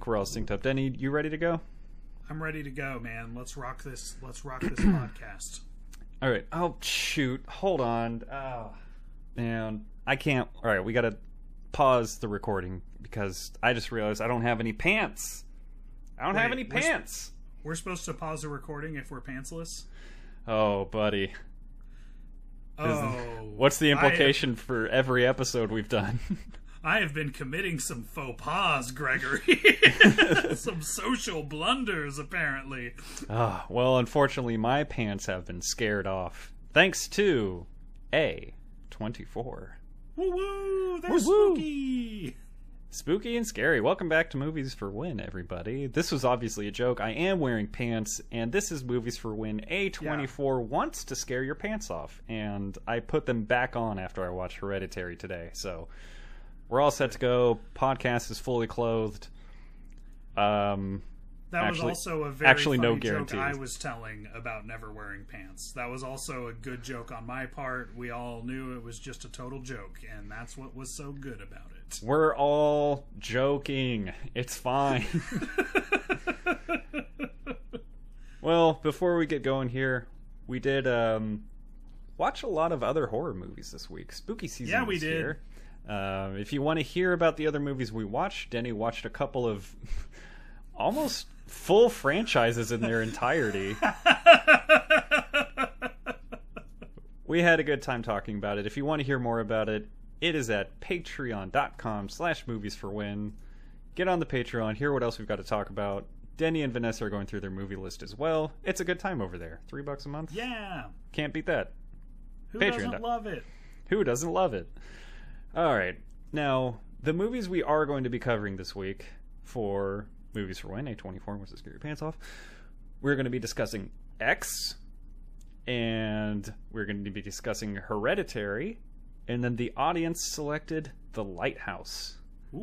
think we're all synced up. Denny, you ready to go? I'm ready to go, man. Let's rock this. Let's rock this podcast. All right. Oh shoot! Hold on. Oh, man, I can't. All right, we gotta pause the recording because I just realized I don't have any pants. I don't have Wait, any we're pants. We're supposed to pause the recording if we're pantsless. Oh, buddy. Oh, What's the I- implication for every episode we've done? I have been committing some faux pas, Gregory. some social blunders, apparently. Ah, well, unfortunately, my pants have been scared off. Thanks to A24. Woo woo! They're Woo-woo. spooky. Spooky and scary. Welcome back to Movies for Win, everybody. This was obviously a joke. I am wearing pants, and this is Movies for Win. A24 wants to scare your pants off, and I put them back on after I watched Hereditary today. So we're all set to go. Podcast is fully clothed. Um, That Actually- was also a very actually, no guarantees. I was telling about never wearing pants. That was also a good joke on my part. We all knew it was just a total joke, and that's what was so good about it. we're all joking. It's fine. well, before we get going here, we did um, watch a lot of other horror movies this week. Spooky season Yeah, we did. here. Um, if you want to hear about the other movies we watched, Denny watched a couple of almost full franchises in their entirety. we had a good time talking about it. If you want to hear more about it, it is at patreon.com slash movies for win. Get on the Patreon, hear what else we've got to talk about. Denny and Vanessa are going through their movie list as well. It's a good time over there. Three bucks a month? yeah, Can't beat that. who Patreon doesn't love it? Who doesn't love it? All right. Now, the movies we are going to be covering this week for Movies for Win, A24 was to scare your pants off, we're going to be discussing X, and we're going to be discussing Hereditary, and then the audience selected The Lighthouse. Ooh.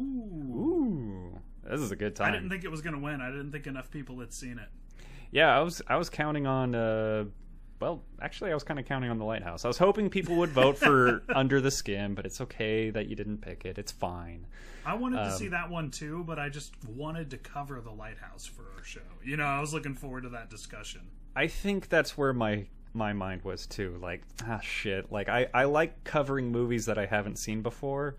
Ooh, this is a good time. I didn't think it was going to win. I didn't think enough people had seen it. Yeah, I was I was counting on uh well, actually I was kind of counting on the lighthouse. I was hoping people would vote for Under the Skin, but it's okay that you didn't pick it. It's fine. I wanted to Um, see that one too, but I just wanted to cover the lighthouse for our show. You know, I was looking forward to that discussion. I think that's where my my mind was too. Like, ah shit. Like I I like covering movies that I haven't seen before,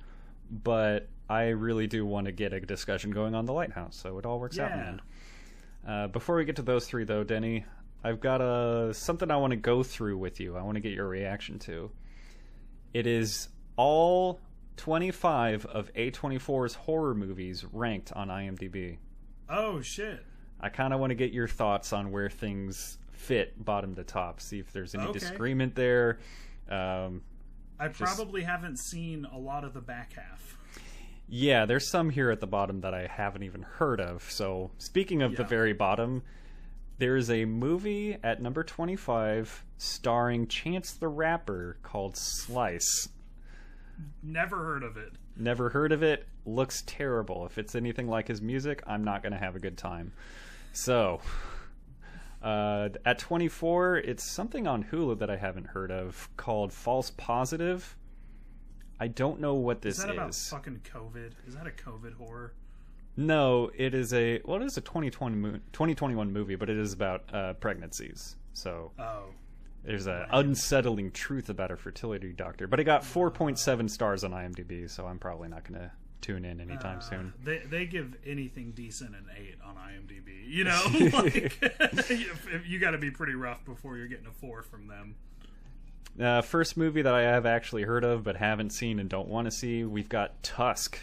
but I really do want to get a discussion going on the lighthouse, so it all works out in the end. Uh, before we get to those three, though, Denny, I've got a something I want to go through with you. I want to get your reaction to. It is all 25 of A24's horror movies ranked on IMDb. Oh shit! I kind of want to get your thoughts on where things fit bottom to top. See if there's any Okay. disagreement there. Um, I probably haven't seen a lot of the back half. Yeah, there's some here at the bottom that I haven't even heard of. So, speaking of the very bottom, there is a movie at number 25 starring Chance the Rapper called Slice. Never heard of it. Never heard of it. Looks terrible. If it's anything like his music, I'm not going to have a good time. So, uh, at 24, it's something on Hulu that I haven't heard of called False Positive. I don't know what this Is Is that about fucking COVID? Is that a COVID horror? No, it is a well, it is a 2020 mo- 2021 movie, but it is about uh, pregnancies. So Oh, there's an unsettling truth about a fertility doctor. But it got 4.7 stars on IMDb, so I'm probably not going to tune in anytime uh, soon. They they give anything decent an eight on IMDb. You know, like you got to be pretty rough before you're getting a four from them. Uh, first movie that I have actually heard of but haven't seen and don't want to see, we've got Tusk,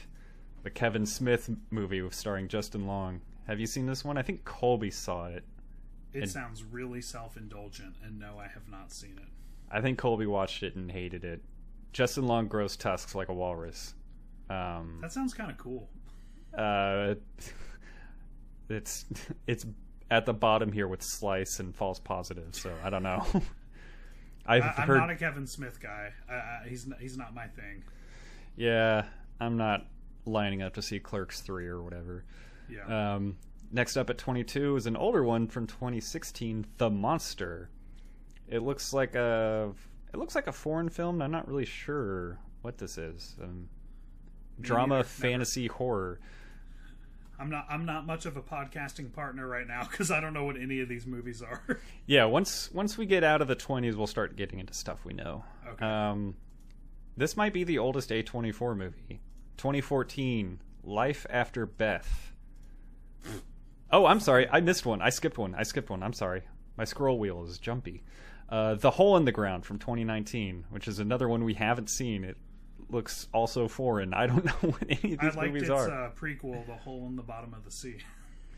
the Kevin Smith movie with starring Justin Long. Have you seen this one? I think Colby saw it. It And- sounds really self indulgent, and no, I have not seen it. I think Colby watched it and hated it. Justin Long grows tusks like a walrus. Um, That sounds kind of cool. uh, it's it's at the bottom here with Slice and False Positive, so I don't know. I've I, I'm heard, not a Kevin Smith guy. I, I, he's he's not my thing. yeah, I'm not lining up to see Clerks three or whatever. Yeah. Um, next up at 22 is an older one from 2016, The Monster. It looks like a it looks like a foreign film. I'm not really sure what this is. Um, drama, neither. Never- fantasy, horror. I'm not. I'm not much of a podcasting partner right now because I don't know what any of these movies are. Yeah, once once we get out of the 20s, we'll start getting into stuff we know. Okay. Um, this might be the oldest A24 movie. 2014, Life After Beth. Oh, I'm sorry. I missed one. I skipped one. I skipped one. I'm sorry. My scroll wheel is jumpy. Uh, the Hole in the Ground from 2019, which is another one we haven't seen. It looks also foreign. I don't know what any of these I liked movies its are. uh, prequel, "The Hole in the Bottom of the Sea."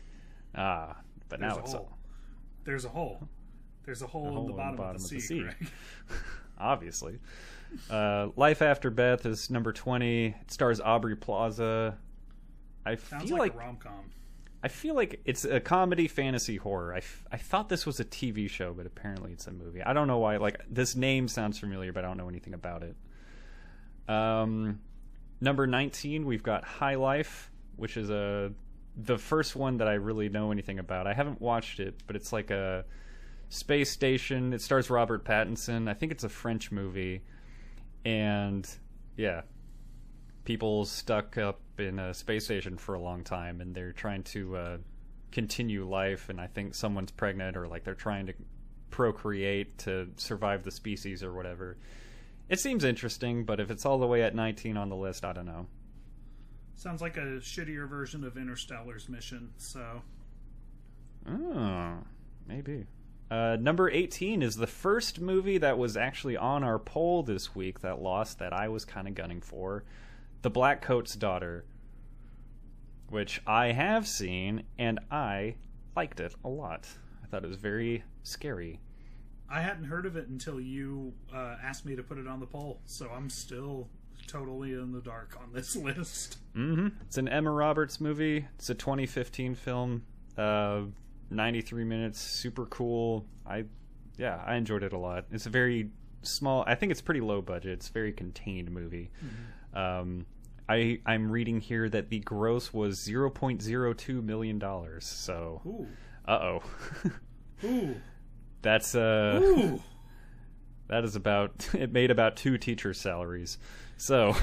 ah, but There's now a it's hole. There's a hole. There's a hole, hole in the bottom, of, the sea. Greg. obviously. Uh, Life After Beth is number 20. It stars Aubrey Plaza. I Sounds feel like, like, rom com. I feel like it's a comedy fantasy horror. I, f- I thought this was a TV show, but apparently it's a movie. I don't know why. Like this name sounds familiar, but I don't know anything about it. Um, number 19, we've got High Life, which is a the first one that I really know anything about. I haven't watched it, but it's like a space station. It stars Robert Pattinson. I think it's a French movie. And yeah, people stuck up in a space station for a long time and they're trying to uh, continue life and I think someone's pregnant or like they're trying to procreate to survive the species or whatever. It seems interesting, but if it's all the way at 19 on the list, I don't know. Sounds like a shittier version of Interstellar's mission. So Oh, maybe. Uh, number 18 is the first movie that was actually on our poll this week that lost that I was kind of gunning for The Black Coat's Daughter, which I have seen and I liked it a lot. I thought it was very scary. I hadn't heard of it until you uh, asked me to put it on the poll. So I'm still totally in the dark on this list. hmm It's an Emma Roberts movie. It's a 2015 film. Uh, 93 minutes, super cool. I, yeah, I enjoyed it a lot. It's a very small. I think it's pretty low budget. It's a very contained movie. Um, I I'm reading here that the gross was 0.02 million dollars. So, uh oh, ooh, that's uh, ooh. that is about. It made about two teacher salaries. So.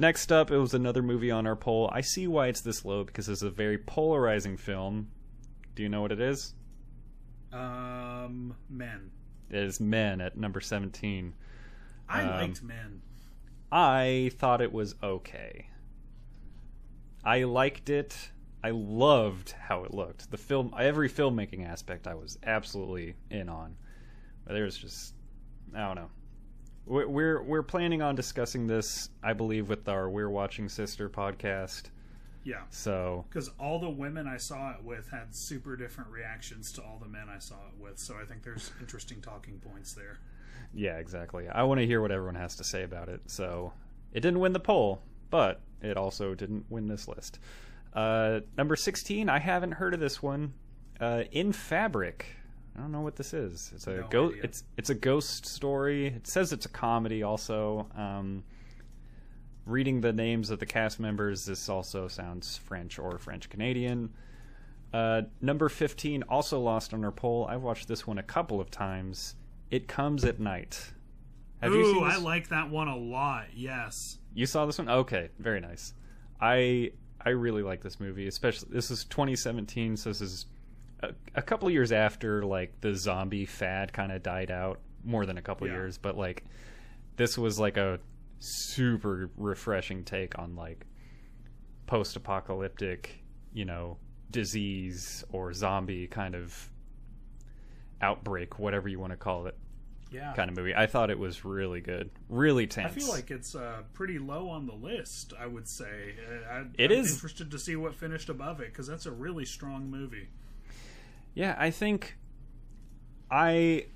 Next up, it was another movie on our poll. I see why it's this low because it's a very polarizing film. Do you know what it is? um, men. It is Men at number 17. I Um, liked men. I thought it was okay. I liked it. I loved how it looked. The film, every filmmaking aspect, I was absolutely in on. But there was just, I don't know. We're we're, we're planning on discussing this, I believe, with our We're Watching Sister podcast. Yeah. So Because all the women I saw it with had super different reactions to all the men I saw it with, so I think there's interesting talking points there. Yeah, exactly. I want to hear what everyone has to say about it. So it didn't win the poll, but it also didn't win this list. Uh, number 16, I haven't heard of this one. Uh, In Fabric. I don't know what this is. It's a No go- idea. it's it's a ghost story. It says it's a comedy also. Um, reading the names of the cast members, this also sounds French or French Canadian. Uh, number 15, also lost on our poll. I've watched this one a couple of times. It Comes at Night. Have Ooh, you seen I like that one a lot. Yes. You saw this one? Okay, very nice. I I really like this movie, especially this is 2017, so this is a, a couple of years after like the zombie fad kind of died out, more than a couple Yeah. years, but like this was like a super refreshing take on like post-apocalyptic, you know, disease or zombie kind of outbreak, whatever you want to call it, Yeah. kind of movie. I thought it was really good, really tense. I feel like it's uh, pretty low on the list. I would say. Uh, I, It I'm is- interested to see what finished above it because that's a really strong movie. Yeah, I think I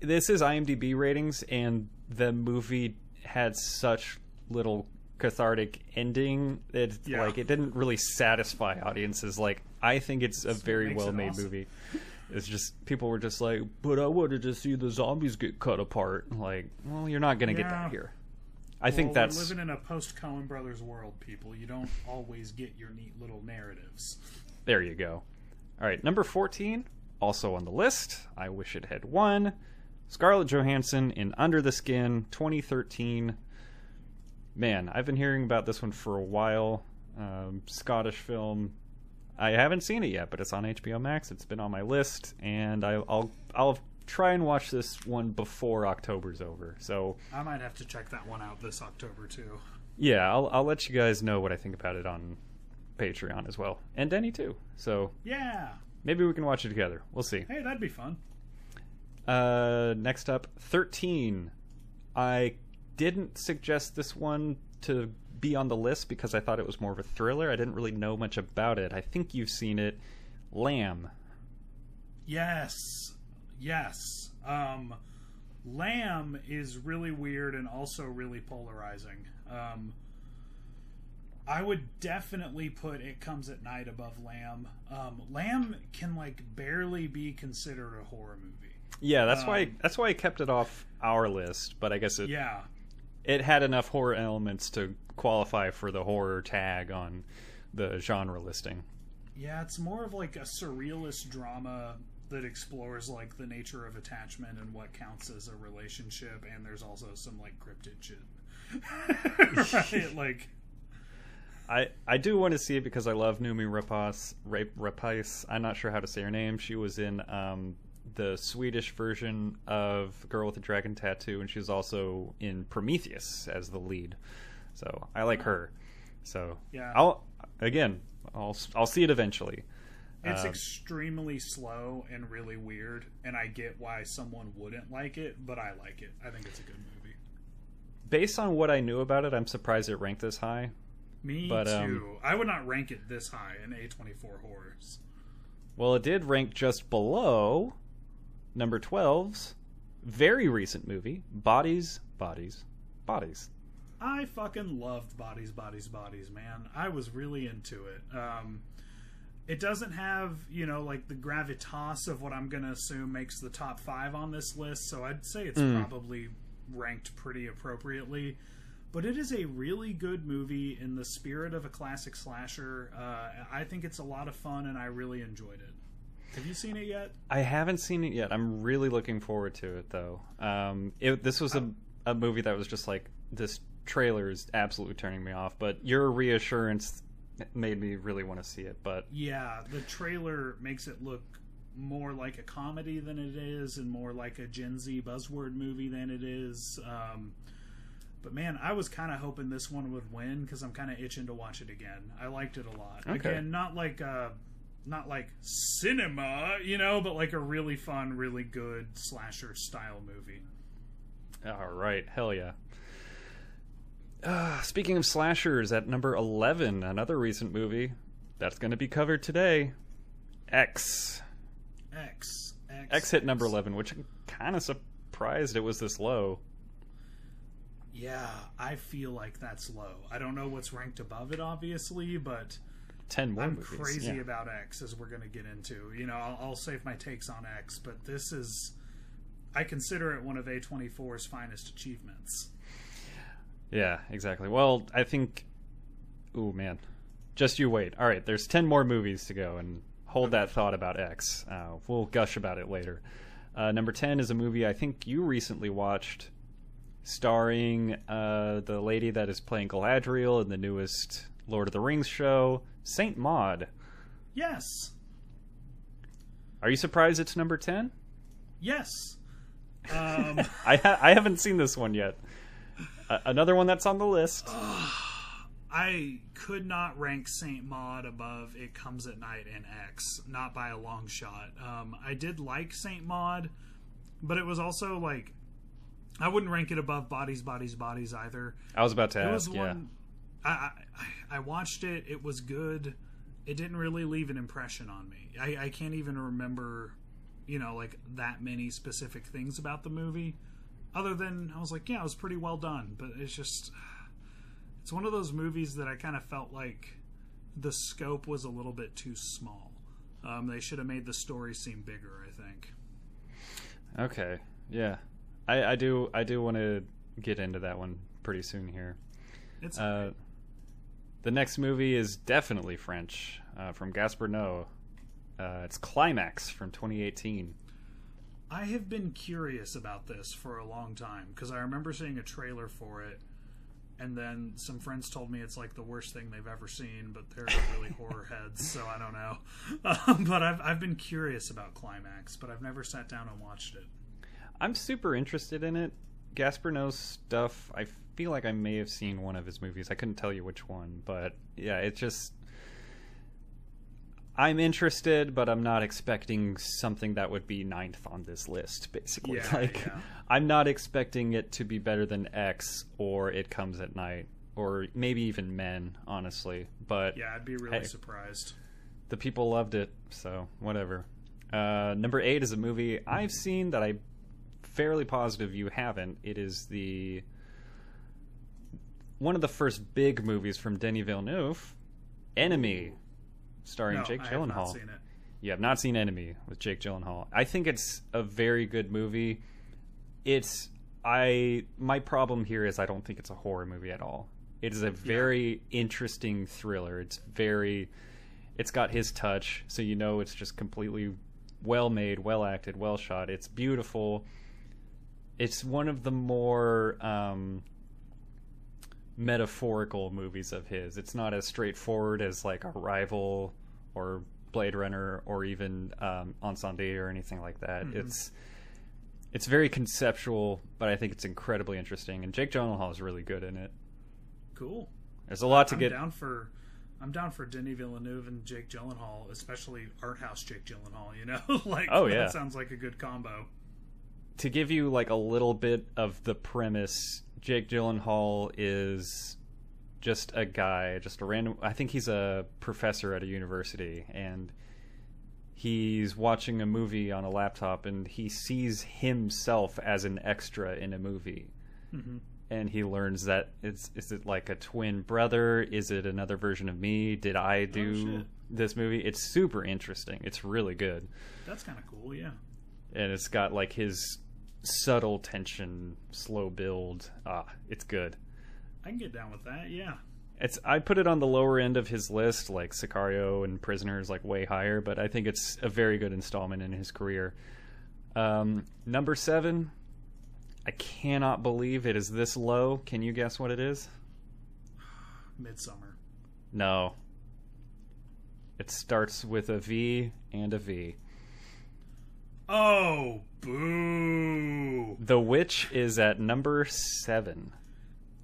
this is IMDb ratings and the movie had such little cathartic ending that Yeah. like it didn't really satisfy audiences like I think it's a very well made awesome. movie. It's just people were just like, "But I wanted to see the zombies get cut apart." Like, well, you're not going to get that here. I think that's we're living in a post Coen Brothers world, people. You don't always get your neat little narratives. There you go. All right, number 14, also on the list. I wish it had won. Scarlett Johansson in Under the Skin 2013. Man, I've been hearing about this one for a while. um, Scottish film. I haven't seen it yet, but it's on HBO Max. It's been on my list, and I, I'll I'll try and watch this one before October's over. So I might have to check that one out this October too. yeah, I'll I'll let you guys know what I think about it on Patreon as well, and Denny too. So Yeah. maybe we can watch it together. We'll see. Hey, that'd be fun. Uh, next up, 13. I didn't suggest this one to be on the list because I thought it was more of a thriller. I didn't really know much about it. I think you've seen it. Lamb. Yes. Yes. Um Lamb is really weird and also really polarizing. Um I would definitely put It Comes at Night above Lamb. Um, Lamb can like barely be considered a horror movie. Yeah, that's why Um, that's why I kept it off our list, but I guess it Yeah, it had enough horror elements to qualify for the horror tag on the genre listing. yeah, it's more of like a surrealist drama that explores like the nature of attachment and what counts as a relationship, and there's also some like cryptid shit. right? Like, I, I do want to see it because I love Noomi Rapace. Rap- Rapace. I'm not sure how to say her name. She was in um, the Swedish version of Girl with a Dragon Tattoo, and she's also in Prometheus as the lead. So I like her. So Yeah. I'll again I'll I'll see it eventually. It's Um, extremely slow and really weird, and I get why someone wouldn't like it, but I like it. I think it's a good movie. based on what I knew about it, I'm surprised it ranked this high. Me But, too. um, I would not rank it this high in A24 horrors. Well, it did rank just below number 12's very recent movie, Bodies, Bodies, Bodies. I fucking loved Bodies, Bodies, Bodies, man. I was really into it. Um, it doesn't have, you know, like the gravitas of what I'm going to assume makes the top five on this list, so I'd say it's probably ranked pretty appropriately. But it is a really good movie in the spirit of a classic slasher. Uh, I think it's a lot of fun, and I really enjoyed it. Have you seen it yet? I haven't seen it yet. I'm really looking forward to it, though. Um, it, this was a, a movie that was just like, this trailer is absolutely turning me off, but your reassurance made me really want to see it. But Yeah, the trailer makes it look more like a comedy than it is, and more like a Gen Z buzzword movie than it is. Um, but man, I was kind of hoping this one would win because I'm kind of itching to watch it again. I liked it a lot. Okay. Again, not like uh, not like cinema, you know, but like a really fun, really good slasher style movie. All right, hell yeah. Uh, speaking of slashers, at number 11, another recent movie that's going to be covered today X. X X X hit number 11, which I'm kind of surprised it was this low. Yeah, I feel like that's low. I don't know what's ranked above it, obviously, but 10 more I'm movies. crazy yeah. about X, as we're going to get into. You know, I'll, I'll save my takes on X, but this is. I consider it one of A24's finest achievements. Yeah, exactly. Well, I think. oh man. Just you wait. All right, there's 10 more movies to go, and hold that thought about X. Uh, we'll gush about it later. Uh, number 10 is a movie I think you recently watched, starring uh, the lady that is playing Galadriel in the newest Lord of the Rings show, Saint Maud. Yes. Are you surprised it's number 10? Yes. Um, I, ha- I haven't seen this one yet. Uh, another one that's on the list. I could not rank Saint Maud above It Comes at Night and X, not by a long shot. Um, I did like Saint Maud, but it was also like I wouldn't rank it above Bodies, Bodies, Bodies either. I was about to It was ask, yeah. one. I, I I watched it. It was good. It didn't really leave an impression on me. I, I can't even remember, you know, like that many specific things about the movie, other than I was like, yeah, it was pretty well done. But it's just, it's one of those movies that I kind of felt like the scope was a little bit too small. Um, they should have made the story seem bigger. I think. Okay, yeah, I, I do. I do want to get into that one pretty soon here. It's Uh, the next movie is definitely French, uh, from Gaspar Noé. Uh, it's Climax from 2018. I have been curious about this for a long time because I remember seeing a trailer for it and then some friends told me it's like the worst thing they've ever seen, but they're really horror heads, so I don't know. Um, but I've I've been curious about Climax, but I've never sat down and watched it. I'm super interested in it. Gaspar Noé's stuff. I feel like I may have seen one of his movies. I couldn't tell you which one, but yeah, it just I'm interested, but I'm not expecting something that would be ninth on this list. Basically, Yeah, like yeah. I'm not expecting it to be better than X or It Comes at Night or maybe even Men, honestly. But Yeah, I'd be really surprised. the people loved it, so whatever. Uh, number eight is a movie I've seen that I'm fairly positive you haven't. It is the one of the first big movies from Denis Villeneuve, Enemy, starring No, Jake I have not Gyllenhaal. seen it. You have not seen Enemy with Jake Gyllenhaal. I think it's a very good movie. It's I my problem here is I don't think it's a horror movie at all. It is a very interesting thriller. It's very it's got his touch, so you know it's just completely well made, well acted, well shot. It's beautiful. It's one of the more um metaphorical movies of his. It's not as straightforward as like Arrival or Blade Runner or even um, Incendies or anything like that. It's it's very conceptual, but I think it's incredibly interesting. And Jake Gyllenhaal is really good in it. Cool. There's a lot to I'm get. down for. I'm down for Denis Villeneuve and Jake Gyllenhaal, especially art house Jake Gyllenhaal. You know, like Oh, yeah, that sounds like a good combo. To give you like a little bit of the premise, Jake Gyllenhaal is just a guy, just a random. I think he's a professor at a university, and he's watching a movie on a laptop, and he sees himself as an extra in a movie. Mm-hmm. And he learns that it's is it like a twin brother? Is it another version of me? Did I oh, do shit. this movie? It's super interesting. It's really good That's kind of cool. Yeah. and it's got like his subtle tension, slow build. Ah, it's good. I can get down with that. Yeah. It's I put it on the lower end of his list, like Sicario and Prisoners, like way higher. But I think it's a very good installment in his career. Um, number seven, I cannot believe it is this low. Can you guess what it is? Midsommar. No. It starts with a V and a V. Oh, boo! The Witch is at number seven.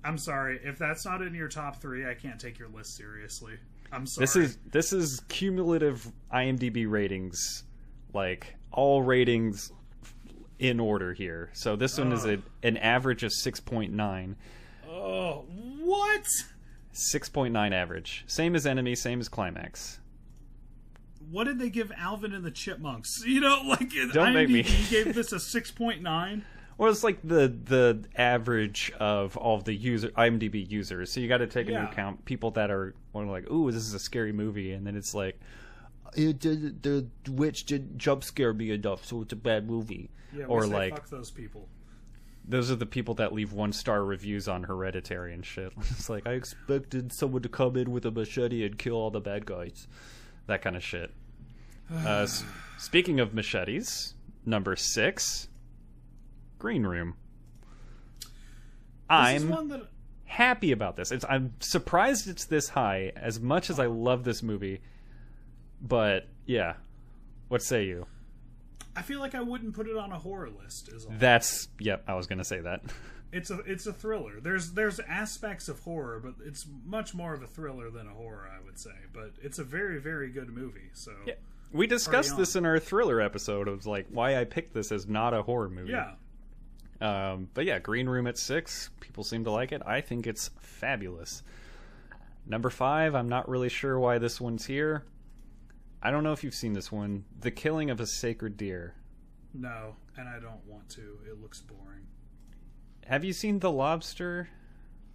I'm sorry if that's not in your top three. I can't take your list seriously. I'm sorry. This is this is cumulative IMDb ratings, like all ratings in order here. So this one is oh. a, an average of six point nine. Oh, what? Six point nine average, same as Enemy, same as Climax. What did they give Alvin and the Chipmunks? You know, like Don't make me- IMDb gave this a six point nine. Well, it's like the the average of all of the user IMDb users. So you got to take into Yeah. account people that are like, "Ooh, this is a scary movie," and then it's like, "It did, "The witch didn't jump scare me enough, so it's a bad movie." Yeah, or like, fuck those people. those are the people that leave one star reviews on Hereditary and shit. It's like I expected someone to come in with a machete and kill all the bad guys, that kind of shit. Uh, speaking of machetes, number six, Green Room. I'm that happy about this. It's I'm surprised it's this high. As much as I love this movie, but yeah, what say you? I feel like I wouldn't put it on a horror list. That's yep. I was gonna say that. It's a it's a thriller. There's there's aspects of horror, but it's much more of a thriller than a horror, I would say. But it's a very very good movie. So Yeah. We discussed this in our thriller episode of like why I picked this as not a horror movie. yeah. Um, but yeah, Green Room at six. People seem to like it. I think it's fabulous. Number five. I'm not really sure why this one's here. I don't know if you've seen this one. The Killing of a Sacred Deer. No, and I don't want to. It looks boring. Have you seen The Lobster?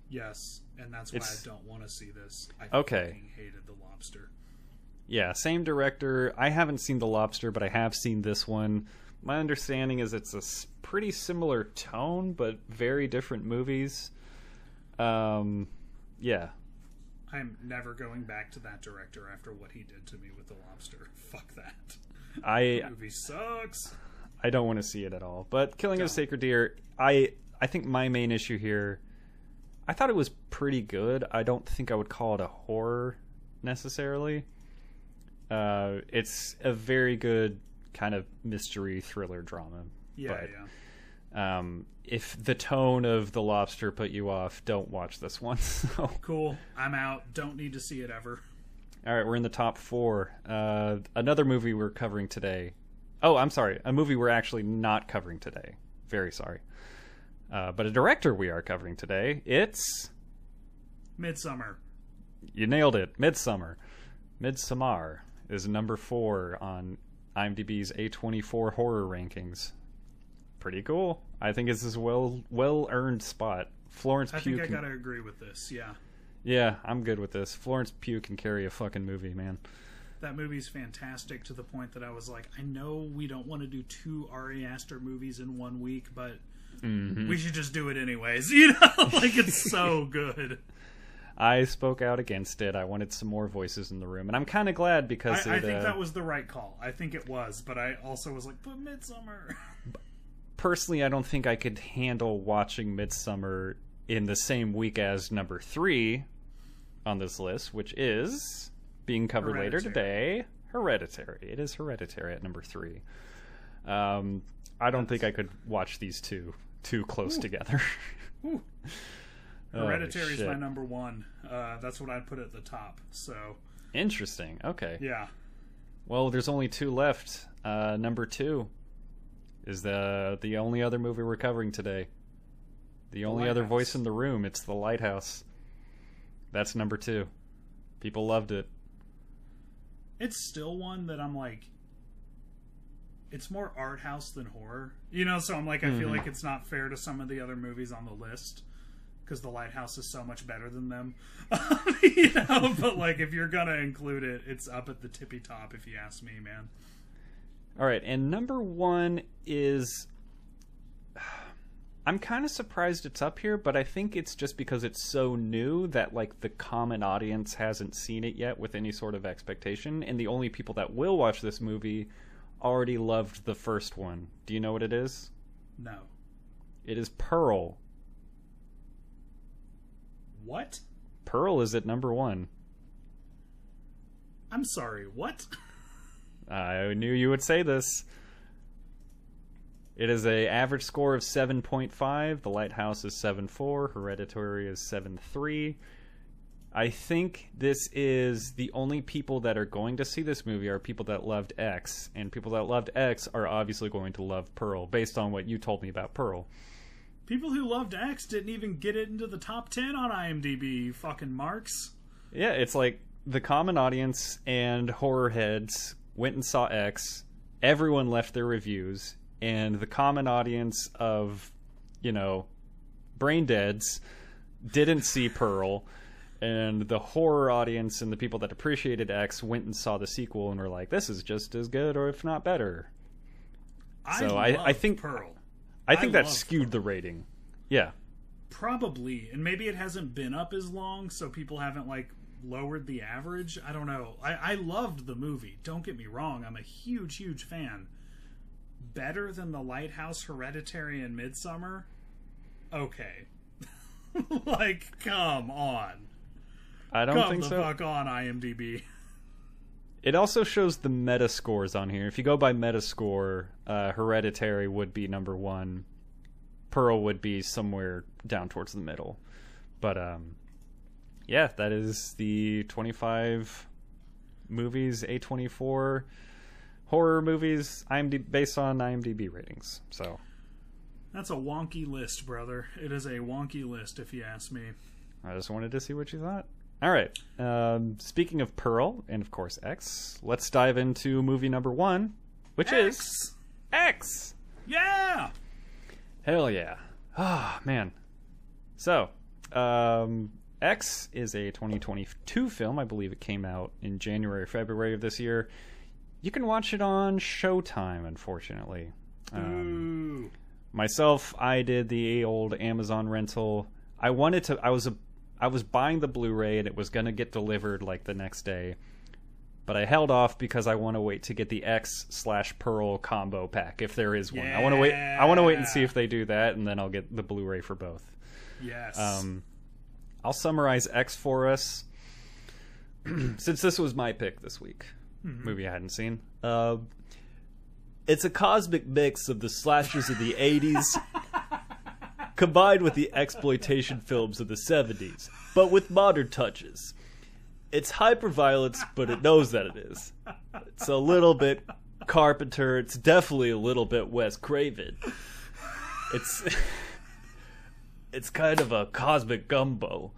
Yes, and that's why It's- I don't want to see this. I Okay. hated the lobster. Yeah, same director. I haven't seen The Lobster, but I have seen this one. My understanding is it's a pretty similar tone, but very different movies. Um, yeah, I'm never going back to that director after what he did to me with the lobster. Fuck that. I movie sucks. I don't want to see it at all. But Killing of a Sacred Deer, I I think my main issue here, I thought it was pretty good. I don't think I would call it a horror necessarily. Uh, it's a very good kind of mystery thriller drama. Yeah, but, yeah. Um, if the tone of The Lobster put you off, don't watch this one. So. Cool. I'm out. Don't need to see it ever. All right, we're in the top four. Uh, another movie we're covering today. Oh, I'm sorry. A movie we're actually not covering today. Very sorry. Uh, but a director we are covering today. It's. Midsommar. You nailed it. Midsommar. Midsommar is number four on IMDb's A24 horror rankings. Pretty cool. I think it's a well well earned spot. Florence I Pugh. think I can- gotta agree with this. Yeah. Yeah, I'm good with this. Florence Pugh can carry a fucking movie, man. That movie's fantastic to the point that I was like, I know we don't want to do two Ari Aster movies in one week, but Mm-hmm. we should just do it anyways. You know, like it's so good. I spoke out against it. I wanted some more voices in the room, and I'm kind of glad because I, I think uh, that was the right call. I think it was, but I also was like, but Midsommar. personally, I don't think I could handle watching Midsommar in the same week as number three on this list, which is being covered later today. Hereditary. It is Hereditary at number three. Um, I don't think I could watch these two too close together. Ooh. Oh, Hereditary is my number one. Uh, that's what I'd put at the top. So Interesting. Okay. yeah, Well, there's only two left. Uh, number two is the the only other movie we're covering today. The only other voice in the room. It's The Lighthouse. That's number two. People loved it. it's still one that I'm like. It's more art house than horror, you know. So I'm like, I feel mm-hmm. like it's not fair to some of the other movies on the list because The Lighthouse is so much better than them, you know. But like, if you're gonna include it, it's up at the tippy top, if you ask me, man. All right, and number one is. I'm kind of surprised it's up here, but I think it's just because it's so new that like the common audience hasn't seen it yet with any sort of expectation, and the only people that will watch this movie already loved the first one. Do you know what it is? No, It is Pearl. what? Pearl is at number one. I'm sorry, what? I knew you would say this. It is a average score of 7.5. The Lighthouse is 7.4. Hereditary is 7.3. I think this is the only people that are going to see this movie are people that loved X, and people that loved X are obviously going to love Pearl, based on what you told me about Pearl. People who loved X didn't even get it into the top 10 on IMDb, you fucking marks. Yeah, it's like the common audience and horror heads went and saw X. Everyone left their reviews, and the common audience of, you know, brain deads didn't see Pearl. And the horror audience and the people that appreciated X went and saw the sequel and were like, "This is just as good, or if not better." So I- I think- Pearl. I think that love skewed the rating. Yeah, Probably, and maybe it hasn't been up as long, so people haven't like lowered the average. I don't know. I, I loved the movie. Don't get me wrong. I'm a huge, huge fan. Better than The Lighthouse, Hereditary, and Midsommar. Okay, like come on, I don't come think the so. fuck on IMDb. It also shows the meta scores on here. If you go by meta score, uh, Hereditary would be number one. Pearl would be somewhere down towards the middle. But um, yeah, that is the 25 movies, A24 horror movies, IMDb based on IMDb ratings. So That's a wonky list, brother. It is a wonky list, if you ask me. I just wanted to see what you thought. All right. Um, speaking of Pearl and of course X, let's dive into movie number one, which is X. X. Yeah. Hell yeah. Ah, man. So, um, X is a 2022 film. I believe it came out in January or February of this year. You can watch it on Showtime, unfortunately. Um, myself, I did the old Amazon rental. I wanted to. I was a. I was buying the Blu-ray and it was gonna get delivered like the next day, but I held off because I want to wait to get the X slash Pearl combo pack if there is one. I want to wait. I want to wait and see if they do that, and then I'll get the Blu-ray for both. Yes. Um, I'll summarize X for us. Since this was my pick this week, movie I hadn't seen. Uh, it's a cosmic mix of the slashers of the 80s combined with the exploitation films of the 70s, but with modern touches. It's hyperviolence, but it knows that it is. It's a little bit Carpenter. It's definitely a little bit Wes Craven. It's it's kind of a cosmic gumbo.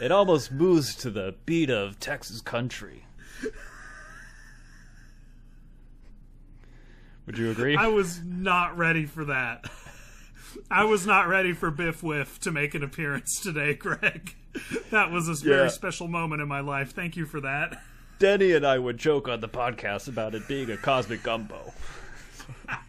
It almost moves to the beat of Texas country. Would you agree? I was not ready for that. I was not ready for Biff Whiff to make an appearance today, Greg. That was a very Yeah. special moment in my life. Thank you for that. Denny and I would joke on the podcast about it being a cosmic gumbo.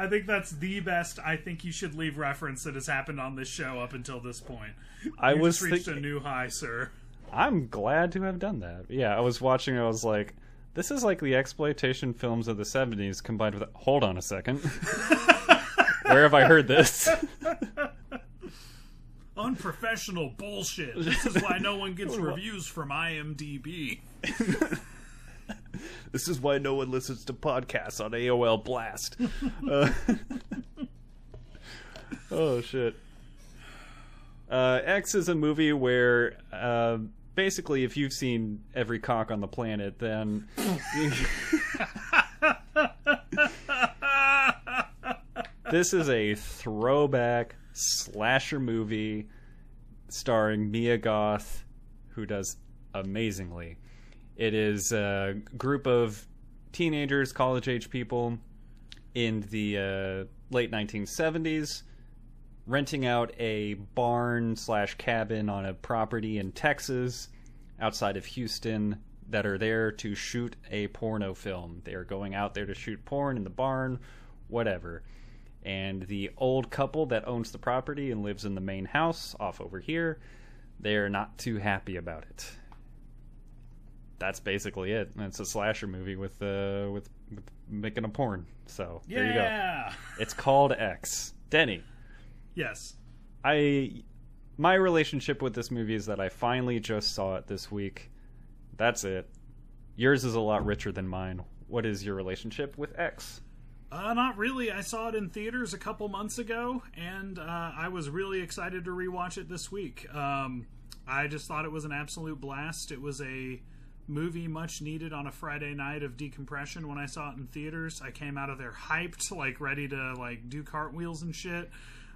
I think that's the best. I think you should leave reference that has happened on this show up until this point. I You was reached a new high, sir. I'm glad to have done that. Yeah, I was watching. I was like, this is like the exploitation films of the '70s combined with. Hold on a second. Where have I heard this? Unprofessional bullshit. This is why no one gets reviews from IMDb. This is why no one listens to podcasts on AOL Blast. Uh, oh shit. Uh, X is a movie where uh, basically, if you've seen every cock on the planet, then this is a throwback slasher movie starring Mia Goth, who does amazingly. It is a group of teenagers, college age people in the uh, late 1970s renting out a barn slash cabin on a property in Texas outside of Houston that are there to shoot a porno film. They are going out there to shoot porn in the barn, whatever. And the old couple that owns the property and lives in the main house off over here, they're not too happy about it. That's basically it. It's a slasher movie with uh with, with making a porn. So there you go. It's called X. Denny, Yes. I my relationship with this movie is that I finally just saw it this week. That's it. Yours is a lot richer than mine. What is your relationship with X? Uh, not really. I saw it in theaters a couple months ago, and uh, I was really excited to rewatch it this week. Um, I just thought it was an absolute blast. It was a movie much needed on a Friday night of decompression. When I saw it in theaters, I came out of there hyped, like ready to like do cartwheels and shit.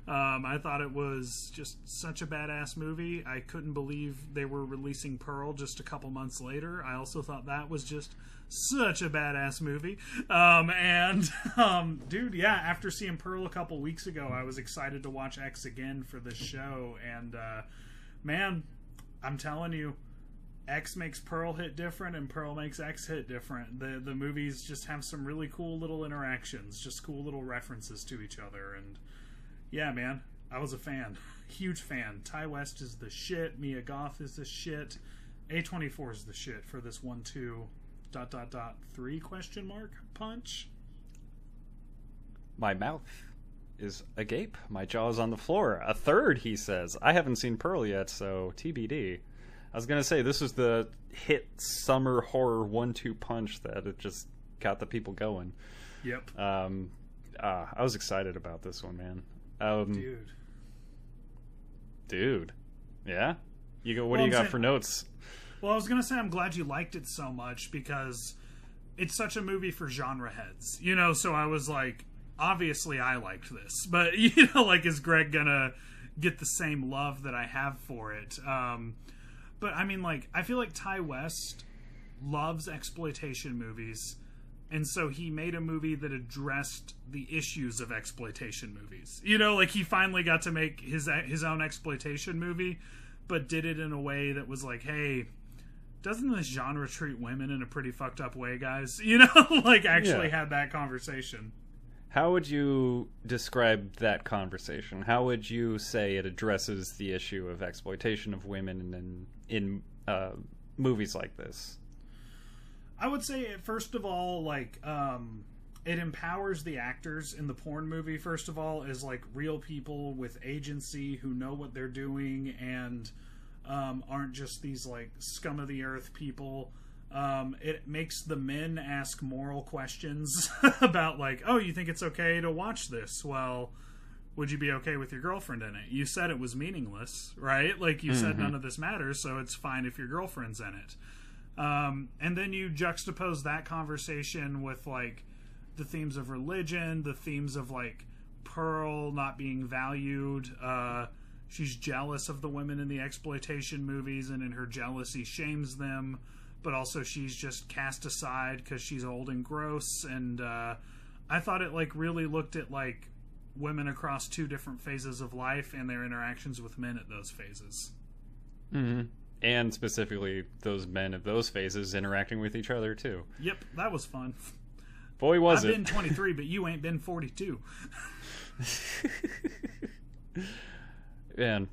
Um, I thought it was just such a badass movie. I couldn't believe they were releasing Pearl just a couple months later. I also thought that was just such a badass movie. Um, and um, dude, yeah, after seeing Pearl a couple weeks ago, I was excited to watch X again for this show. And uh, man, I'm telling you, X makes Pearl hit different, and Pearl makes X hit different. The the movies just have some really cool little interactions, just cool little references to each other, and yeah, man, I was a fan, huge fan. Ti West is the shit. Mia Goth is the shit. A24 is the shit for this one two dot dot dot three question mark punch. My mouth is agape. My jaw is on the floor. A third, he says. I haven't seen Pearl yet, so TBD. I was gonna say this is the hit summer horror one-two punch that it just got the people going. Yep, Um, uh, I was excited about this one, man. Um, dude. dude, yeah. You go. What Well, do you I'm got saying- for notes? Well, I was gonna say I'm glad you liked it so much because it's such a movie for genre heads, you know. So I was like, obviously I liked this, but you know, like, is Greg gonna get the same love that I have for it? Um, but I mean, like, I feel like Ti West loves exploitation movies. And so he made a movie that addressed the issues of exploitation movies. You know, like he finally got to make his his own exploitation movie, but did it in a way that was like, hey, doesn't this genre treat women in a pretty fucked up way, guys? You know, like actually Yeah. had that conversation. How would you describe that conversation? How would you say it addresses the issue of exploitation of women in in uh, movies like this? I would say first of all, like um, it empowers the actors in the porn movie first of all as like real people with agency who know what they're doing and um, aren't just these like scum of the earth people. Um, it makes the men ask moral questions about like oh you think it's okay to watch this? Well would you be okay with your girlfriend in it? You said it was meaningless right? Like you said none of this matters so it's fine if your girlfriend's in it um, and then you juxtapose that conversation with like the themes of religion, the themes of like Pearl not being valued. Uh, she's jealous of the women in the exploitation movies, and in her jealousy, shames them. But also, she's just cast aside because she's old and gross. And uh, I thought it like really looked at like women across two different phases of life and their interactions with men at those phases. Mm-hmm. And specifically, those men of those phases interacting with each other too. Yep, that was fun. Boy, was I've it! been 23, but you ain't been 42. Man,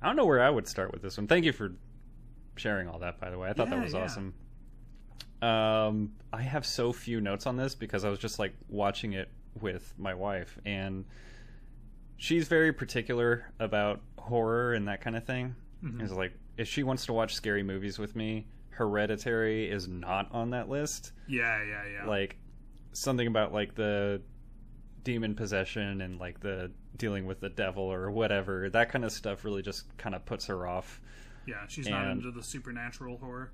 I don't know where I would start with this one. Thank you for sharing all that, by the way. I thought Yeah, that was yeah. awesome. Um, I have so few notes on this because I was just like watching it with my wife, and she's very particular about horror and that kind of thing. Mm-hmm. It's like if she wants to watch scary movies with me, Hereditary is not on that list. Yeah, yeah, yeah. Like something about like the demon possession and like the dealing with the devil or whatever. That kind of stuff really just kind of puts her off. yeah, she's not into the supernatural horror.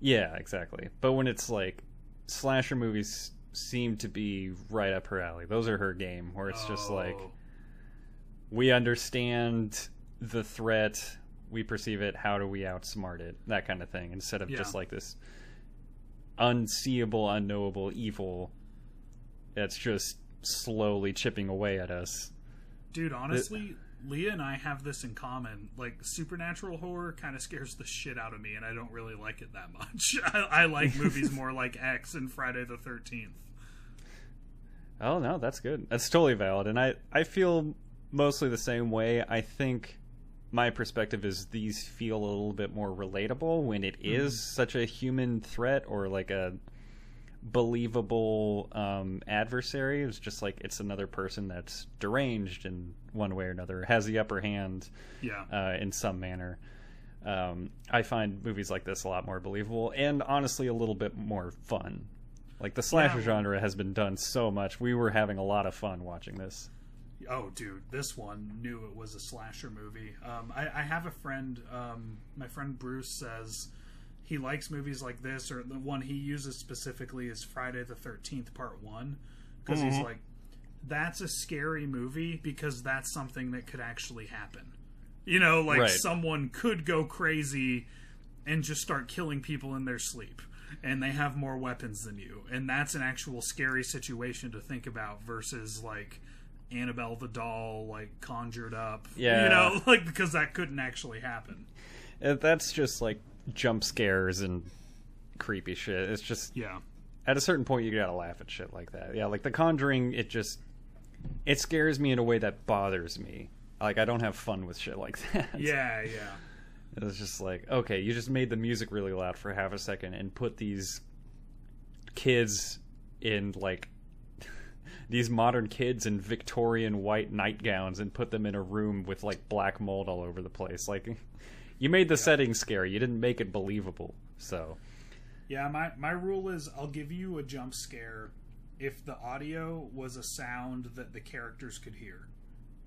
Yeah, exactly. But when it's like slasher movies seem to be right up her alley. Those are her game where it's just like Oh, we understand the threat, we perceive it, how do we outsmart it? That kind of thing instead of just like this unseeable, unknowable evil that's just slowly chipping away at us. dude, honestly, Leah and I have this in common. Like supernatural horror kind of scares the shit out of me, and I don't really like it that much. I, I like movies more like X and Friday the Thirteenth. Oh no, that's good. That's totally valid, and I I feel mostly the same way. I think my perspective is these feel a little bit more relatable when it is such a human threat or like a believable um, adversary. It's just like it's another person that's deranged in one way or another, has the upper hand Yeah, uh, in some manner. Um, I find movies like this a lot more believable and honestly a little bit more fun. Like the slasher Yeah. genre has been done so much. We were having a lot of fun watching this. Oh, dude, this one knew it was a slasher movie. Um, I, I have a friend, um, my friend Bruce says he likes movies like this, or the one he uses specifically is Friday the 13th, Part 1. Because he's like, that's a scary movie because that's something that could actually happen. You know, like Right. someone could go crazy and just start killing people in their sleep. And they have more weapons than you. And that's an actual scary situation to think about versus like Annabelle the doll, like conjured up. Yeah. You know, like because that couldn't actually happen. Uh, That's just like jump scares and creepy shit. It's just Yeah. at a certain point you gotta laugh at shit like that. Yeah, like The Conjuring, it just it scares me in a way that bothers me. Like I don't have fun with shit like that. Yeah, yeah. It was just like, okay, you just made the music really loud for half a second and put these kids in like these modern kids in Victorian white nightgowns and put them in a room with like black mold all over the place. Like you made the setting scary. You didn't make it believable. So, Yeah, my my rule is I'll give you a jump scare if the audio was a sound that the characters could hear.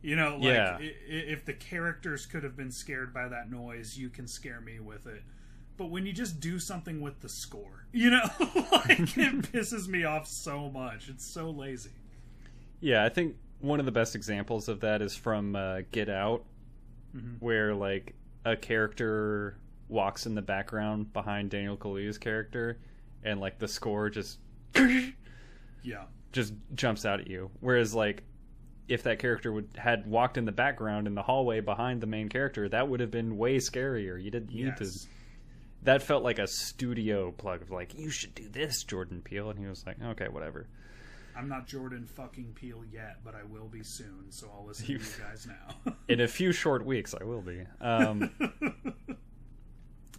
You know, like Yeah. if the characters could have been scared by that noise, you can scare me with it. But when you just do something with the score, you know, like it pisses me off so much. It's so lazy. Yeah, I think one of the best examples of that is from uh, Get Out, where like a character walks in the background behind Daniel Kaluuya's character, and like the score just Yeah. just jumps out at you. Whereas like if that character would had walked in the background in the hallway behind the main character, that would have been way scarier. You didn't need to. That felt like a studio plug of like you should do this, Jordan Peele, and he was like, okay, whatever. I'm not Jordan fucking Peele yet, but I will be soon, so I'll listen You- to you guys now. In a few short weeks, I will be. Um,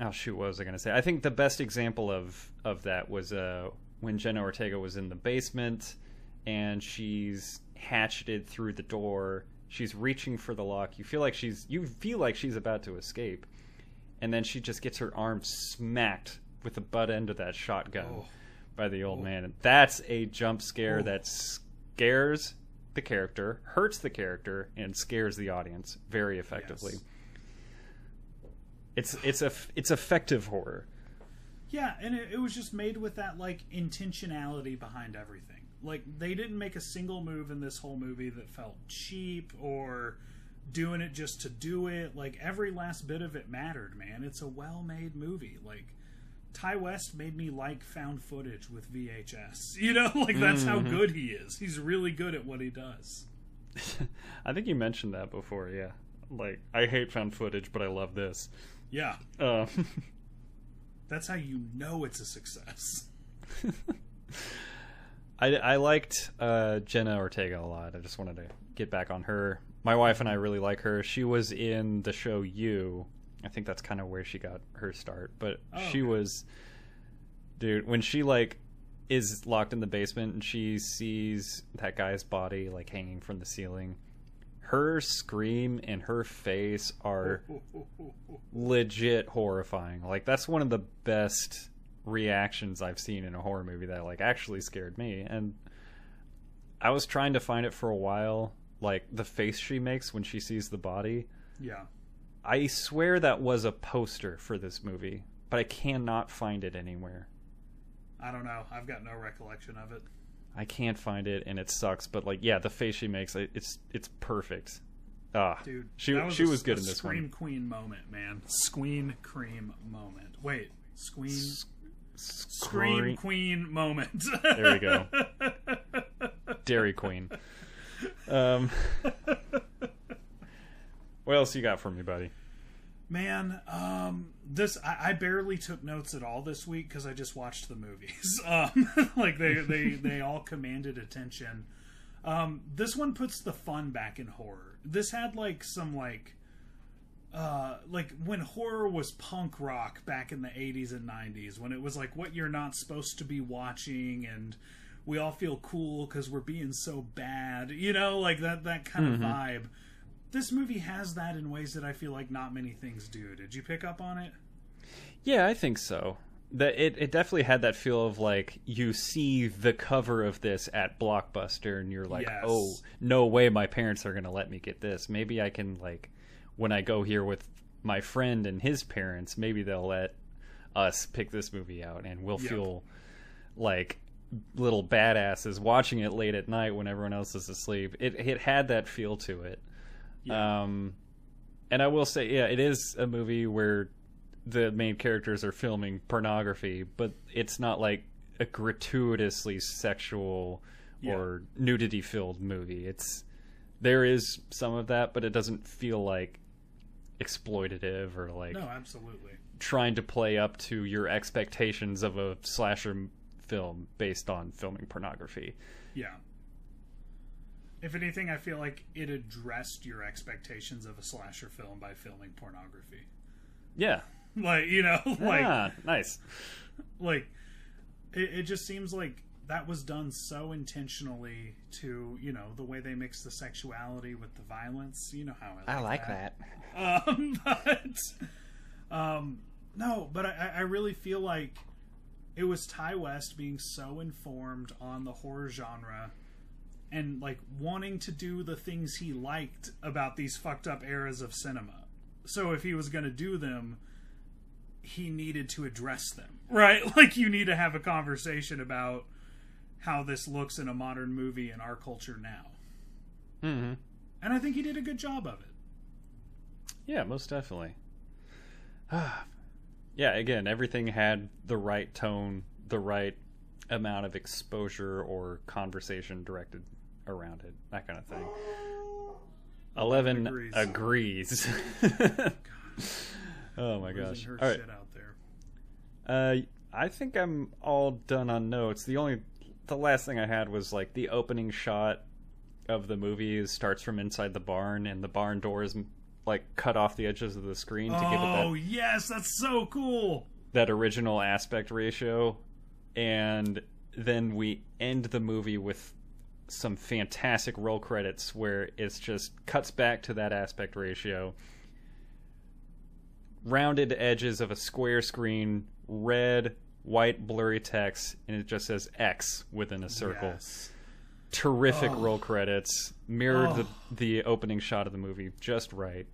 oh shoot, what was I going to say? I think the best example of of that was uh, when Jenna Ortega was in the basement and she's hatcheted through the door. She's reaching for the lock. You feel like she's you feel like she's about to escape, and then she just gets her arm smacked with the butt end of that shotgun Oh. By the old man. And that's a jump scare Oh. that scares the character, hurts the character, and scares the audience very effectively. Yes. It's it's a it's effective horror. Yeah, and it, it was just made with that like intentionality behind everything. Like they didn't make a single move in this whole movie that felt cheap or doing it just to do it. Like every last bit of it mattered, man. It's a well-made movie. Like Ti West made me like found footage with VHS. You know, like that's how good he is. He's really good at what he does. I think you mentioned that before. Yeah, like I hate found footage, but I love this. Yeah, Uh, that's how you know it's a success. I I liked uh, Jenna Ortega a lot. I just wanted to get back on her. My wife and I really like her. She was in the show You. I think that's kind of where she got her start. But Oh, she okay. was, dude, when she like is locked in the basement and she sees that guy's body like hanging from the ceiling. Her scream and her face are legit horrifying. Like that's one of the best reactions I've seen in a horror movie that like actually scared me. And I was trying to find it for a while, like the face she makes when she sees the body. yeah. I swear that was a poster for this movie, but I cannot find it anywhere. I don't know. I've got no recollection of it. I can't find it and it sucks, but like yeah, the face she makes it- it's it's perfect. Ah, Dude, she that she a- was good in this Scream one. Queen moment, man. Scream cream moment. Wait, Scream Scream Queen moment. There we go. Dairy Queen. Um, what else you got for me, buddy? Man, um, this I, I barely took notes at all this week because I just watched the movies. Um, like they they they all commanded attention. Um, this one puts the fun back in horror. This had like some like uh like when horror was punk rock back in the 80s and 90s when it was like what you're not supposed to be watching and we all feel cool cuz we're being so bad you know like that that kind of vibe this movie has that in ways that I feel like not many things do. Did you pick up on it? Yeah, I think so. That it, it definitely had that feel of like you see the cover of this at Blockbuster and you're like, Yes. oh, no way my parents are gonna let me get this. Maybe I can like when I go here with my friend and his parents, maybe they'll let us pick this movie out and we'll Yep. feel like little badasses watching it late at night when everyone else is asleep. It it had that feel to it. Yeah. Um, and I will say, yeah, it is a movie where the main characters are filming pornography, but it's not like a gratuitously sexual Yeah. or nudity filled movie. It's there is some of that, but it doesn't feel like exploitative or like no, absolutely. trying to play up to your expectations of a slasher film based on filming pornography. Yeah. If anything, I feel like it addressed your expectations of a slasher film by filming pornography. Yeah. Like, you know, like ah, nice. like it, it just seems like that was done so intentionally to, you know, the way they mix the sexuality with the violence. You know how I like, Um, but um, no, but I, I really feel like it was Ti West being so informed on the horror genre and like wanting to do the things he liked about these fucked up eras of cinema. So if he was going to do them, he needed to address them, right? Like you need to have a conversation about how this looks in a modern movie in our culture now. hmm And I think he did a good job of it. Yeah, most definitely. yeah, again, everything had the right tone, the right amount of exposure or conversation directed around it, that kind of thing. Eleven agrees. agrees. oh my gosh! All right, shit out there. uh, I think I'm all done on notes. The only, the last thing I had was like the opening shot of the movie starts from inside the barn, and the barn doors like cut off the edges of the screen to give it that Oh yes, that's so cool. that original aspect ratio and then we end the movie with some fantastic roll credits where it's just cuts back to that aspect ratio. Rounded edges of a square screen, red, white, blurry text, and it just says X within a circle. Yes. Terrific roll credits, mirrored Oh. the the opening shot of the movie just right.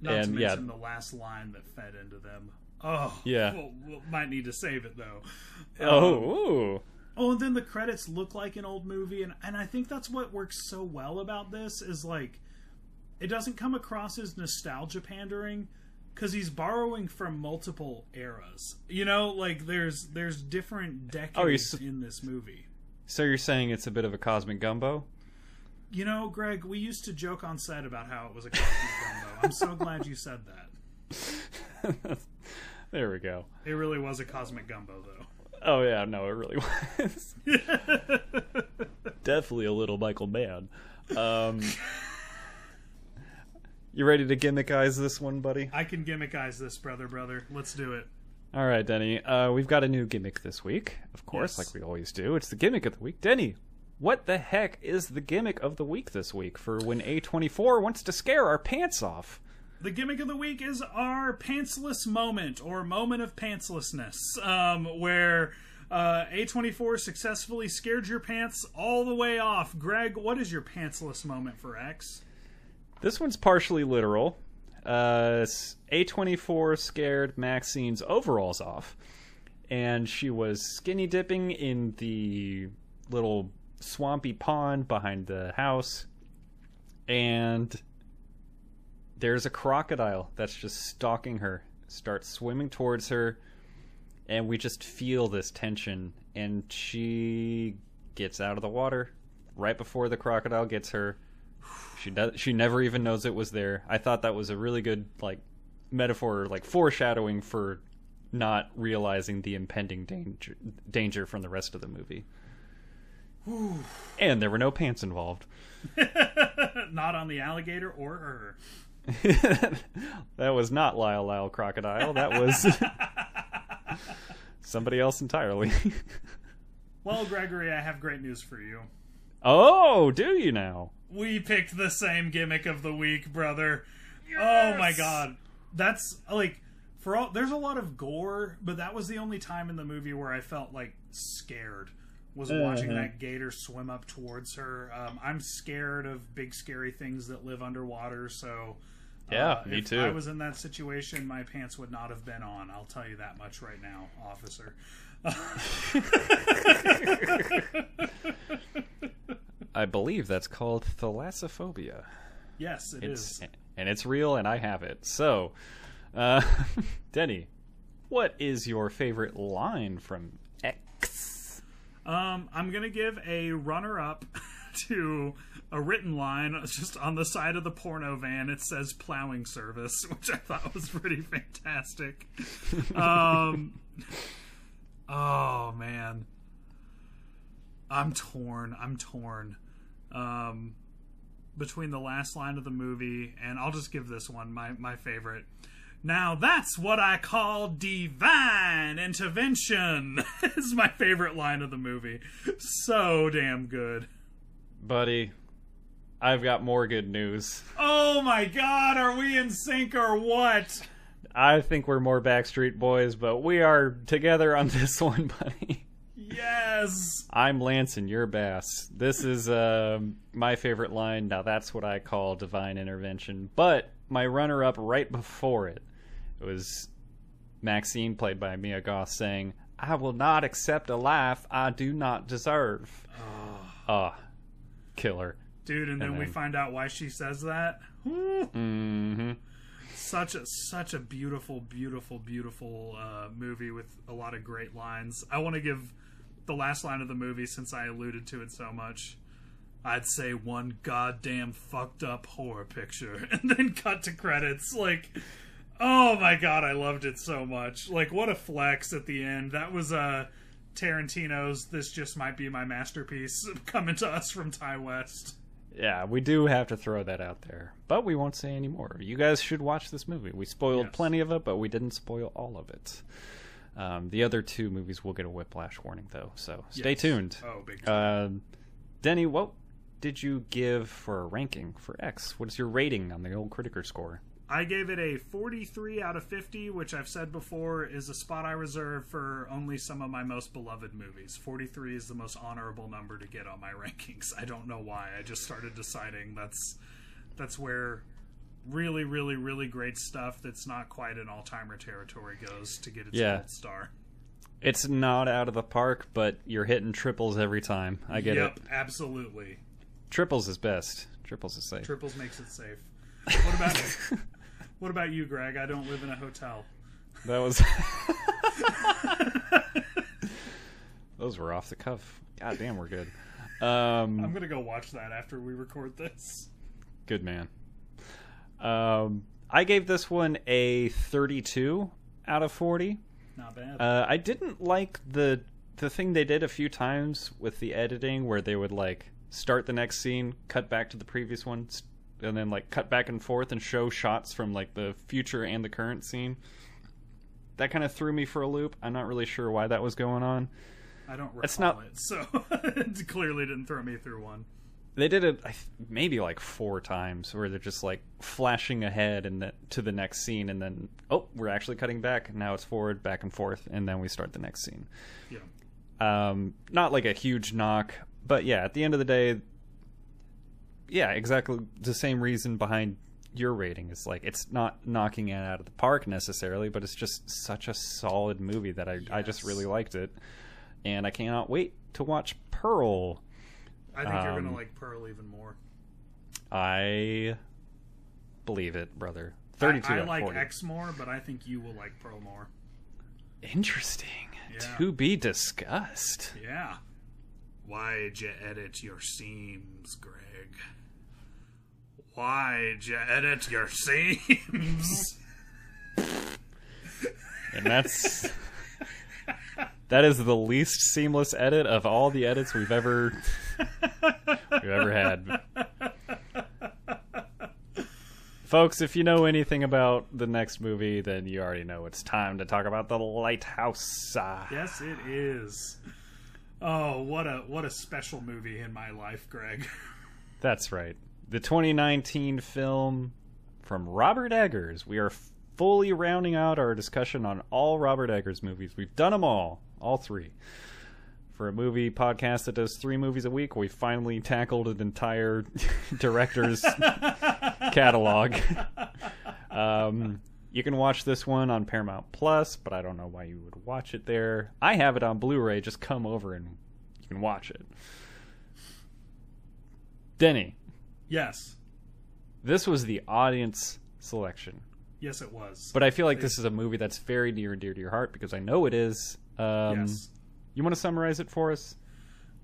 Not And, to yeah. mention the last line that fed into them. Oh, Yeah. We'll, we'll- might need to save it though. Oh, Um, ooh. Oh, and then the credits look like an old movie, and and I think that's what works so well about this is like, it doesn't come across as nostalgia pandering because he's borrowing from multiple eras. You know, like there's there's different oh, decades Oh, in this movie. so you're saying it's a bit of a cosmic gumbo? You know, Greg, we used to joke on set about how it was a cosmic gumbo. I'm so glad you said that. there we go. It really was a cosmic gumbo, though. Oh yeah, no, it really was. Definitely a little Michael Mann. Um, you ready to gimmick-eyes this one, buddy? I can gimmick eyes this, brother, brother. Let's do it. All right, Denny. Uh, we've got a new gimmick this week, of course, Yes. like we always do. It's the gimmick of the week. Denny, what the heck is the gimmick of the week this week for when A24 wants to scare our pants off? The gimmick of the week is our pantsless moment, or moment of pantslessness, um, where uh, A24 successfully scared your pants all the way off. Greg, what is your pantsless moment for X? This one's partially literal. Uh, A24 scared Maxine's overalls off, and she was skinny dipping in the little swampy pond behind the house, and there's a crocodile that's just stalking her, starts swimming towards her, and we just feel this tension, and she gets out of the water right before the crocodile gets her. She does. She never even knows it was there. I thought that was a really good like metaphor, like foreshadowing for not realizing the impending danger danger from the rest of the movie. And there were no pants involved. Not on the alligator or her. that was not Lyle Lyle Crocodile. That was somebody else entirely. Well, Gregory, I have great news for you. oh, do you now? We picked the same gimmick of the week, brother. Oh my god. That's like for all there's a lot of gore, but that was the only time in the movie where I felt like scared was watching that gator swim up towards her. Um, I'm scared of big scary things that live underwater, so uh, Yeah, me if too. I was in that situation, my pants would not have been on. I'll tell you that much right now, officer. I believe that's called thalassophobia. Yes, it is. It's and it's real, and I have it. So, uh, Denny, what is your favorite line from X? Um, I'm gonna give a runner-up to a written line just on the side of the porno van. It says "plowing service," which I thought was pretty fantastic. Um, oh man, I'm torn. I'm torn. Um, between the last line of the movie and I'll just give this one my my favorite. Now that's what I call divine intervention. is my favorite line of the movie. So damn good. Buddy, I've got more good news. Oh my god, are we in sync or what? I think we're more Backstreet Boys, but we are together on this one, buddy. Yes. I'm Lance and you're Bass. This is um, my favorite line. Now that's what I call divine intervention. But my runner-up right before it was Maxine, played by Mia Goth, saying, "I will not accept a life I do not deserve." Ah, killer. Dude, and then we find out why she says that. Whew. hmm Such a such a beautiful, beautiful, beautiful uh, movie with a lot of great lines. I want to give the last line of the movie since I alluded to it so much. I'd say one goddamn fucked up horror picture, and then cut to credits. Like, oh my god, I loved it so much. Like, what a flex at the end. That was uh, Tarantino's. This just might be my masterpiece coming to us from Ti West. Yeah, we do have to throw that out there, but we won't say any more. You guys should watch this movie. We spoiled Yes. plenty of it, but we didn't spoil all of it. Um, the other two movies will get a whiplash warning, though, so stay Yes. tuned. Oh, big time. Um, Denny, what did you give for a ranking for X? What is your rating on the old Criticker score? I gave it a 43 out of 50, which I've said before is a spot I reserve for only some of my most beloved movies. 43 is the most honorable number to get on my rankings. I don't know why. I just started deciding that's that's where really, really, really great stuff that's not quite an all-timer territory goes to get its Yeah. gold star. It's not out of the park, but you're hitting triples every time. I get yep, it. absolutely. Triples is best. Triples is safe. Triples makes it safe. What about what about you, Greg? I don't live in a hotel. That was. Those were off the cuff. God damn, we're good. Um, I'm gonna go watch that after we record this. Good man. Um, I gave this one a 32 out of 40. Not bad. Uh, I didn't like the the thing they did a few times with the editing where they would like start the next scene, cut back to the previous one, and then like cut back and forth and show shots from like the future and the current scene. That kind of threw me for a loop. I'm not really sure why that was going on. I don't recall It's not- it, so it clearly didn't throw me through one. They did it maybe like four times where they're just like flashing ahead and then to the next scene and then oh, we're actually cutting back. Now it's forward, back and forth, and then we start the next scene. Yeah. um, not like a huge knock, but yeah, at the end of the day, yeah, exactly the same reason behind your rating. is like it's not knocking it out of the park necessarily, but it's just such a solid movie that I I just really liked it, and I cannot wait to watch Pearl. I think you're Um, gonna like Pearl even more. I believe it, brother. Thirty-two I, I like 40. X more, but I think you will like Pearl more. Interesting. Yeah. To be discussed. Yeah. Why'd you edit your seams, Greg? Why'd you edit your seams? And that's that is the least seamless edit of all the edits we've ever we've ever had. Folks, if you know anything about the next movie, then you already know it's time to talk about the lighthouse. Yes, it is. Oh, what a what a special movie in my life, Greg. That's right. The 2019 film from Robert Eggers. We are fully rounding out our discussion on all Robert Eggers movies. We've done them all, all three. For a movie podcast that does three movies a week, we finally tackled an entire director's catalog. Um, you can watch this one on Paramount Plus, but I don't know why you would watch it there. I have it on Blu-ray. Just come over and you can watch it. Denny, Yes. this was the audience selection, Yes, it was. but I feel like this is a movie that's very near and dear to your heart because I know it is. Um, yes. You want to summarize it for us?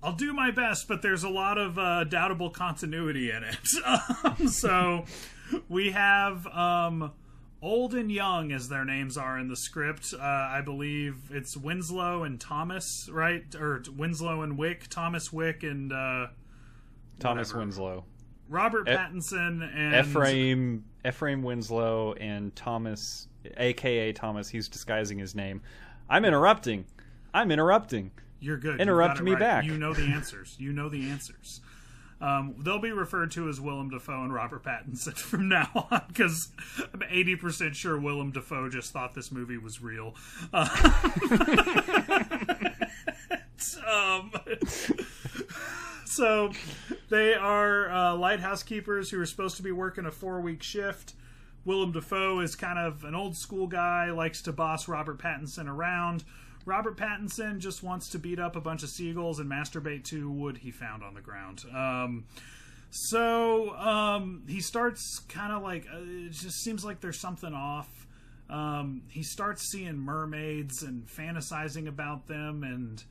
I'll do my best, but there's a lot of uh, doubtable continuity in it. um, so we have um, old and young, as their names are in the script. Uh, I believe it's Winslow and Thomas, right? Or Winslow and Wick, Thomas Wick and uh, Thomas Whatever. Winslow, Robert E- Pattinson and Ephraim Ephraim Winslow, and Thomas, aka Thomas. He's disguising his name. I'm interrupting. I'm interrupting. You're good. Interrupt me right. back. You know the answers. You know the answers. Um, they'll be referred to as Willem Dafoe and Robert Pattinson from now on because I'm 80% sure Willem Dafoe just thought this movie was real. Uh, um, so they are uh, lighthouse keepers who are supposed to be working a four week shift. Willem Dafoe is kind of an old school guy, likes to boss Robert Pattinson around. Robert Pattinson just wants to beat up a bunch of seagulls and masturbate to wood he found on the ground. Um, so um, he starts kind of like uh, it just seems like there's something off. Um, he starts seeing mermaids and fantasizing about them, and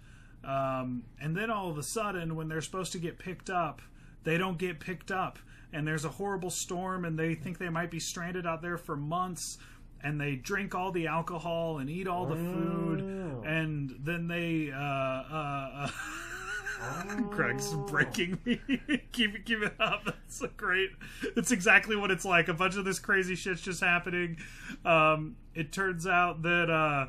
um, and then all of a sudden, when they're supposed to get picked up, they don't get picked up, and there's a horrible storm, and they think they might be stranded out there for months. And they drink all the alcohol and eat all the food, and then they uh, uh, Craig's breaking me. keep it, it up. That's a great. It's exactly what it's like. A bunch of this crazy shit's just happening. Um, it turns out that uh,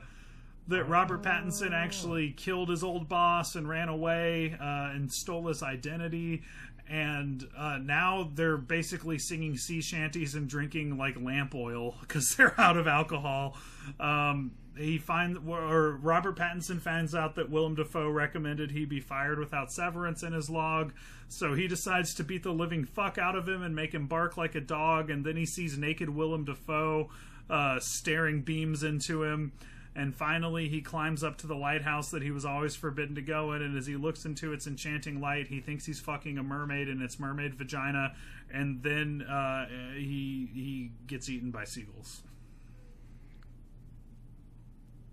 that Robert Pattinson actually killed his old boss and ran away uh, and stole his identity. And uh, now they're basically singing sea shanties and drinking like lamp oil because they're out of alcohol. Um, he finds, or Robert Pattinson finds out that Willem Dafoe recommended he be fired without severance in his log. So he decides to beat the living fuck out of him and make him bark like a dog. And then he sees naked Willem Dafoe uh, staring beams into him. And finally, he climbs up to the lighthouse that he was always forbidden to go in. And as he looks into its enchanting light, he thinks he's fucking a mermaid in its mermaid vagina. And then uh, he he gets eaten by seagulls.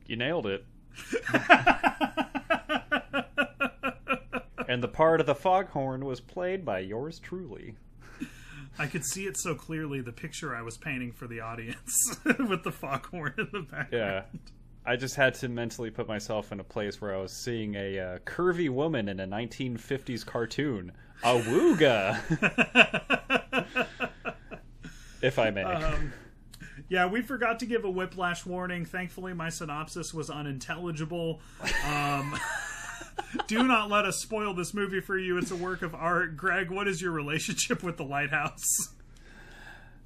You nailed it. and the part of the foghorn was played by yours truly. I could see it so clearly, the picture I was painting for the audience with the foghorn in the background. Yeah. I just had to mentally put myself in a place where I was seeing a uh, curvy woman in a 1950s cartoon. Awooga! if I may. Um, yeah, we forgot to give a whiplash warning. Thankfully, my synopsis was unintelligible. Um, do not let us spoil this movie for you. It's a work of art. Greg, what is your relationship with the lighthouse?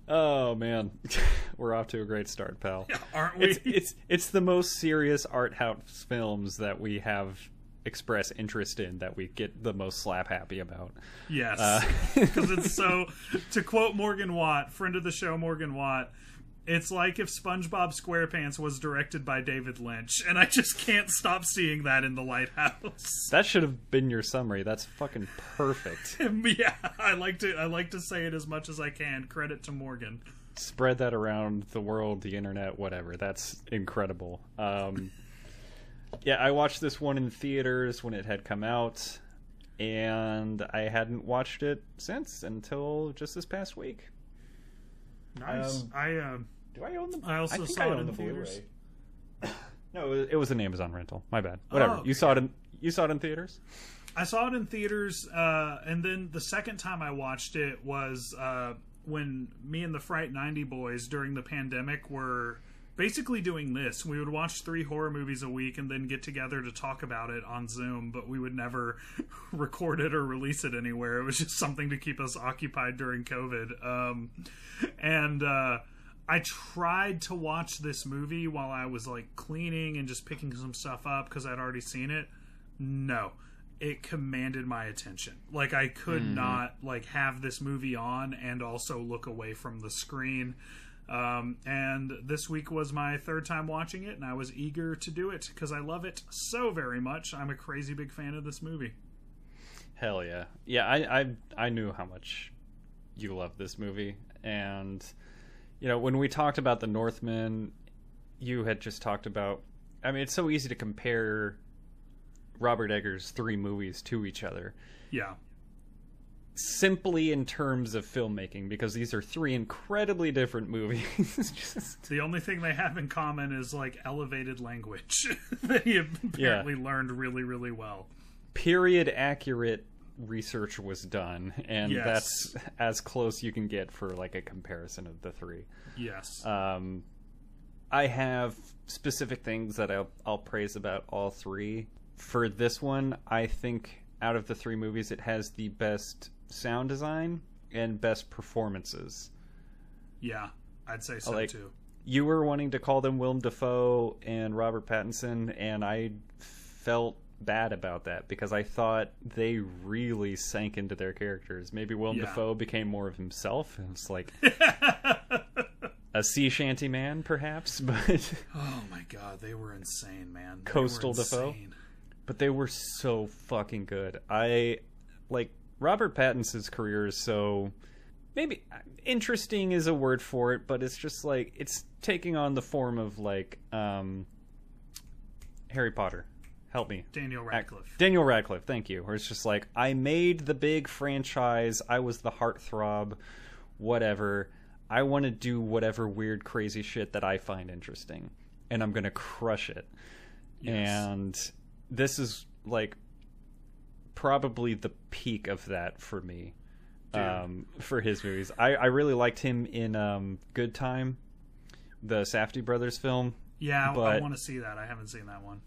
Oh man, we're off to a great start, pal. Yeah, aren't we? It's, it's it's the most serious art house films that we have express interest in that we get the most slap happy about. Yes, because uh, it's so. To quote Morgan Watt, friend of the show, Morgan Watt. It's like if SpongeBob SquarePants was directed by David Lynch, and I just can't stop seeing that in the lighthouse. That should have been your summary. That's fucking perfect. yeah, I like to I like to say it as much as I can. Credit to Morgan. Spread that around the world, the internet, whatever. That's incredible. Um, yeah, I watched this one in theaters when it had come out, and I hadn't watched it since until just this past week. Nice. Um, I uh, do I own the? I also I saw I it in the theaters. no, it was an Amazon rental. My bad. Whatever. Oh, you saw it in you saw it in theaters. I saw it in theaters, uh, and then the second time I watched it was uh, when me and the Fright 90 boys during the pandemic were basically doing this. We would watch three horror movies a week and then get together to talk about it on Zoom, but we would never record it or release it anywhere. It was just something to keep us occupied during COVID. Um, and uh, I tried to watch this movie while I was like cleaning and just picking some stuff up because I'd already seen it. No. It commanded my attention. Like I could mm. not like have this movie on and also look away from the screen. Um, and this week was my third time watching it, and I was eager to do it because I love it so very much. I'm a crazy big fan of this movie. Hell yeah, yeah. I I, I knew how much you love this movie, and you know when we talked about the Northman, you had just talked about. I mean, it's so easy to compare Robert Eggers' three movies to each other. Yeah simply in terms of filmmaking because these are three incredibly different movies. Just... The only thing they have in common is like elevated language that he apparently yeah. learned really, really well. Period accurate research was done, and yes. that's as close you can get for like a comparison of the three. Yes. Um, I have specific things that I'll, I'll praise about all three. For this one, I think out of the three movies, it has the best sound design and best performances. Yeah, I'd say so like, too. You were wanting to call them Willem Dafoe and Robert Pattinson, and I felt bad about that because I thought they really sank into their characters. Maybe Willem Yeah. Dafoe became more of himself. It was like a sea shanty man, perhaps, but Oh my god, they were insane, man. They Coastal insane. but they were so fucking good. I like Robert Pattinson's career is so maybe interesting is a word for it, but it's just like it's taking on the form of like um Harry Potter. Help me. Daniel Radcliffe. Daniel Radcliffe, thank you. Where it's just like I made the big franchise, I was the heartthrob, whatever. I want to do whatever weird crazy shit that I find interesting and I'm going to crush it. Yes. And this is like probably the peak of that for me um, for his movies. I, I really liked him in um, Good Time, the Safdie brothers film, Yeah, I- I want to see that. I haven't seen that one.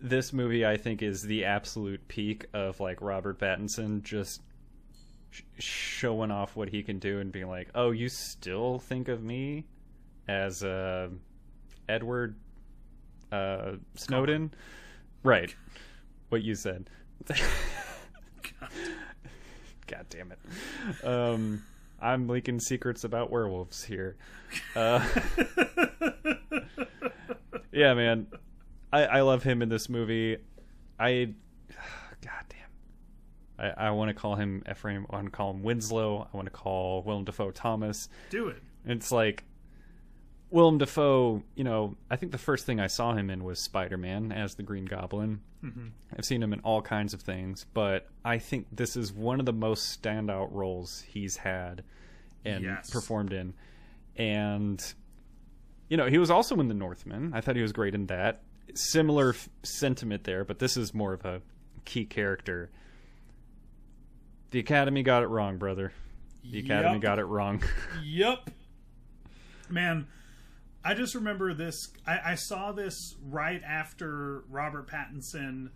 This movie I think is the absolute peak of like Robert Pattinson just sh- showing off what he can do and being like, "Oh, you still think of me as uh, Edward uh, Snowden?" Right. What you said. God damn it. Um, I'm leaking secrets about werewolves here. Uh, yeah, man. I, I love him in this movie. I, god damn, I, I want to call him Ephraim. I want to call him Winslow. I want to call Willem Dafoe Thomas. Do it. It's like Willem Dafoe. You know, I think the first thing I saw him in was Spider Man as the Green Goblin. Mm-hmm. I've seen him in all kinds of things, but I think this is one of the most standout roles he's had and Yes. performed in. And you know, he was also in The Northman. I thought he was great in that. Similar f- sentiment there, but this is more of a key character. The Academy got it wrong, brother. The Academy Yep. got it wrong. Yep. Man, I just remember this. I, I saw this right after Robert Pattinson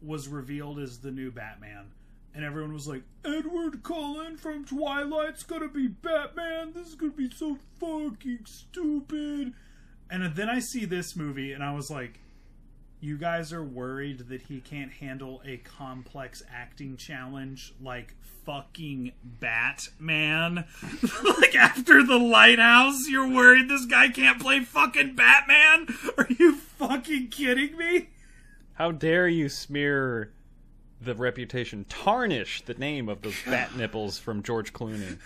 was revealed as the new Batman. And everyone was like, Edward Cullen from Twilight's gonna be Batman. This is gonna be so fucking stupid. And then I see this movie and I was like, you guys are worried that he can't handle a complex acting challenge like fucking Batman. like after the lighthouse, you're worried this guy can't play fucking Batman? Are you fucking kidding me? How dare you smear the reputation, tarnish the name of those bat nipples from George Clooney?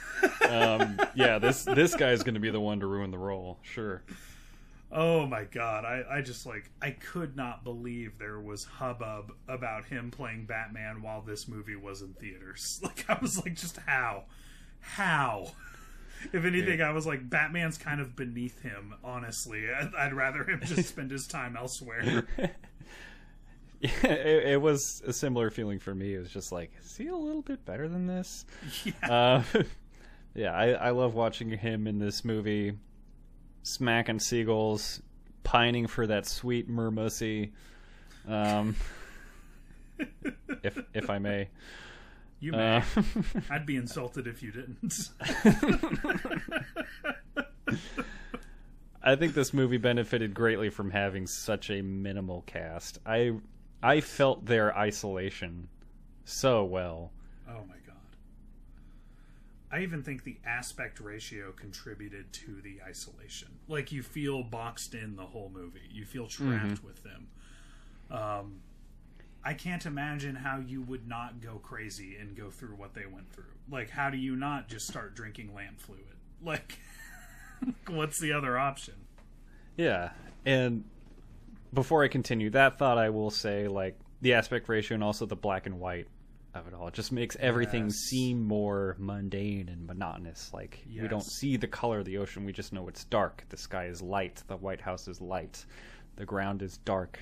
Um, yeah, this this guy's going to be the one to ruin the role. Sure. Oh my god, I, I just like I could not believe there was hubbub about him playing Batman while this movie was in theaters. Like I was like just how? How? If anything, I was like Batman's kind of beneath him, honestly. I'd, I'd rather him just spend his time elsewhere. Yeah, it, it was a similar feeling for me. It was just like, is he a little bit better than this? Yeah. Uh, yeah, I, I love watching him in this movie, smacking seagulls, pining for that sweet mermussy. Um, if if I may. You may. Uh, I'd be insulted if you didn't. I think this movie benefited greatly from having such a minimal cast. I I felt their isolation so well. Oh my god. I even think the aspect ratio contributed to the isolation. Like you feel boxed in the whole movie. You feel trapped with them. Um I can't imagine how you would not go crazy and go through what they went through. Like how do you not just start drinking lamp fluid? Like what's the other option? Yeah, and before I continue that thought, I will say like the aspect ratio and also the black and white of it all it just makes everything Yes. seem more mundane and monotonous. Like we don't see the color of the ocean; we just know it's dark. The sky is light. The lighthouse is light. The ground is dark.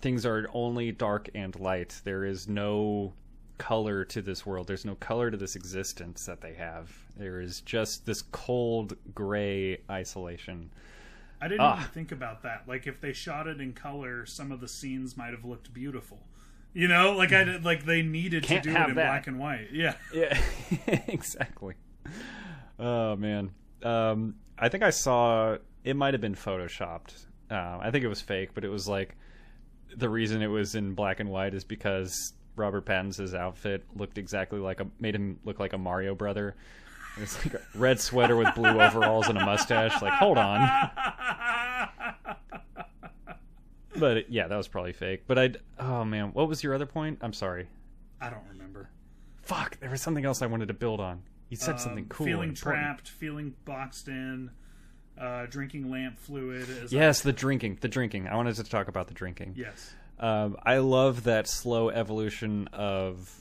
Things are only dark and light. There is no color to this world. There's no color to this existence that they have. There is just this cold gray isolation. I didn't Ah. even think about that. Like if they shot it in color, some of the scenes might have looked beautiful. You know, like I did, like they needed Can't to do it in that. black and white. Yeah. Yeah, exactly. Oh man, um, I think I saw it might have been photoshopped. Uh, I think it was fake, but it was like the reason it was in black and white is because Robert Pattinson's outfit looked exactly like a made him look like a Mario brother. It's like a red sweater with blue overalls and a mustache. Like, hold on. But yeah, that was probably fake. But I, oh man, what was your other point? I'm sorry. I don't remember. Fuck, there was something else I wanted to build on. You said something Um, cool. Feeling trapped, feeling boxed in, uh, drinking lamp fluid. As Yes, the drinking. The drinking. I wanted to talk about the drinking. yes. Um, I love that slow evolution of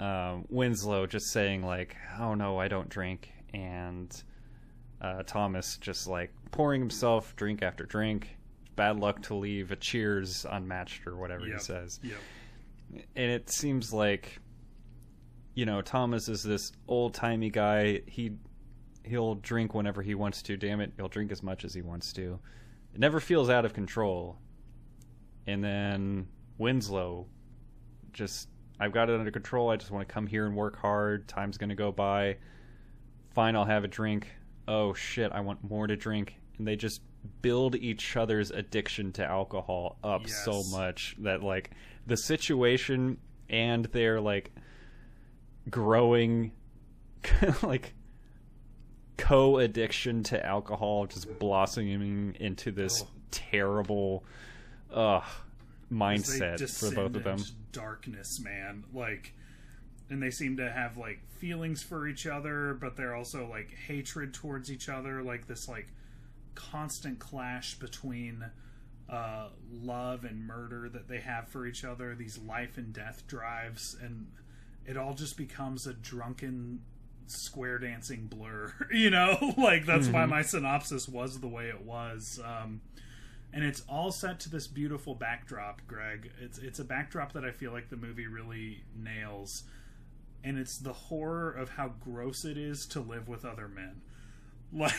um, Winslow just saying like, "Oh no, I don't drink," and uh, Thomas just like pouring himself drink after drink. Bad luck to leave a cheers unmatched or whatever he says. Yep. and it seems like you know Thomas is this old timey guy. He he'll drink whenever he wants to. Damn it, he'll drink as much as he wants to. it never feels out of control. And then Winslow just I've got it under control. I just want to come here and work hard. Time's going to go by. Fine, I'll have a drink. Oh shit, I want more to drink. And they just build each other's addiction to alcohol up Yes. so much that like the situation and their like growing like co-addiction to alcohol just blossoming into this Ugh. terrible uh mindset for both of them. Darkness, man. Like, and they seem to have like feelings for each other, but they're also like hatred towards each other. Like this, like constant clash between uh, love and murder that they have for each other. These life and death drives, and it all just becomes a drunken square dancing blur. You know, like that's why my synopsis was the way it was. Um, and it's all set to this beautiful backdrop, Greg. It's it's a backdrop that I feel like the movie really nails, and it's the horror of how gross it is to live with other men. Like,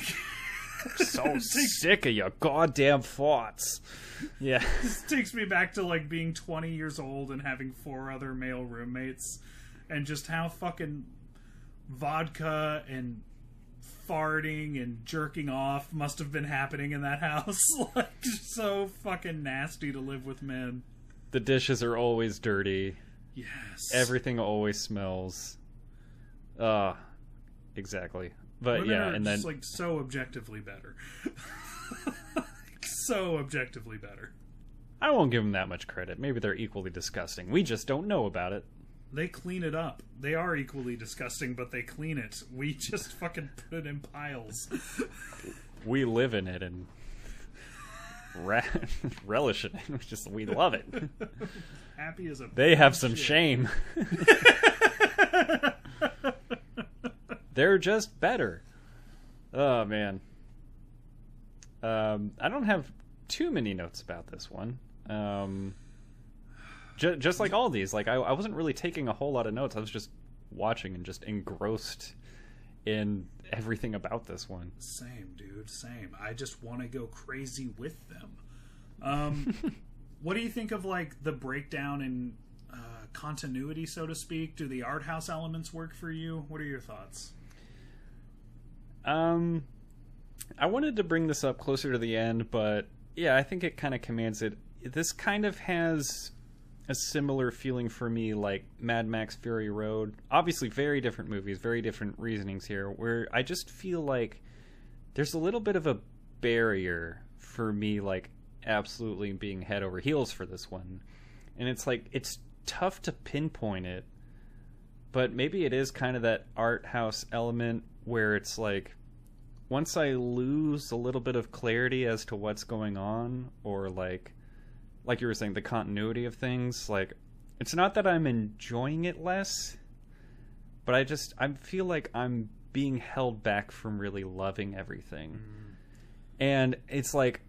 so takes, sick of your goddamn thoughts. Yeah. This takes me back to like being 20 years old and having four other male roommates, and just how fucking vodka and farting and jerking off must have been happening in that house. like, so fucking nasty to live with men. The dishes are always dirty. Yes. Everything always smells. Uh exactly. But Women yeah, and then just like so objectively better. Like, so objectively better. I won't give them that much credit. Maybe they're equally disgusting. We just don't know about it. They clean it up. They are equally disgusting, but they clean it. We just fucking put it in piles. We live in it and ra- relish it. We just we love it. Happy as a They have some shit. shame. They're just better. Oh man. Um, I don't have too many notes about this one. Um, ju- just like all these, like I, I wasn't really taking a whole lot of notes. I was just watching and just engrossed in everything about this one. Same, dude. Same. I just want to go crazy with them. Um, what do you think of like the breakdown in uh, continuity, so to speak? Do the art house elements work for you? What are your thoughts? Um, I wanted to bring this up closer to the end, but yeah, I think it kind of commands it. This kind of has a similar feeling for me like Mad Max Fury Road. Obviously, very different movies, very different reasonings here, where I just feel like there's a little bit of a barrier for me, like absolutely being head over heels for this one. And it's like, it's tough to pinpoint it, but maybe it is kind of that art house element where it's like once I lose a little bit of clarity as to what's going on, or like, like you were saying, the continuity of things, like, it's not that I'm enjoying it less, but I just I feel like I'm being held back from really loving everything, mm-hmm. and it's like,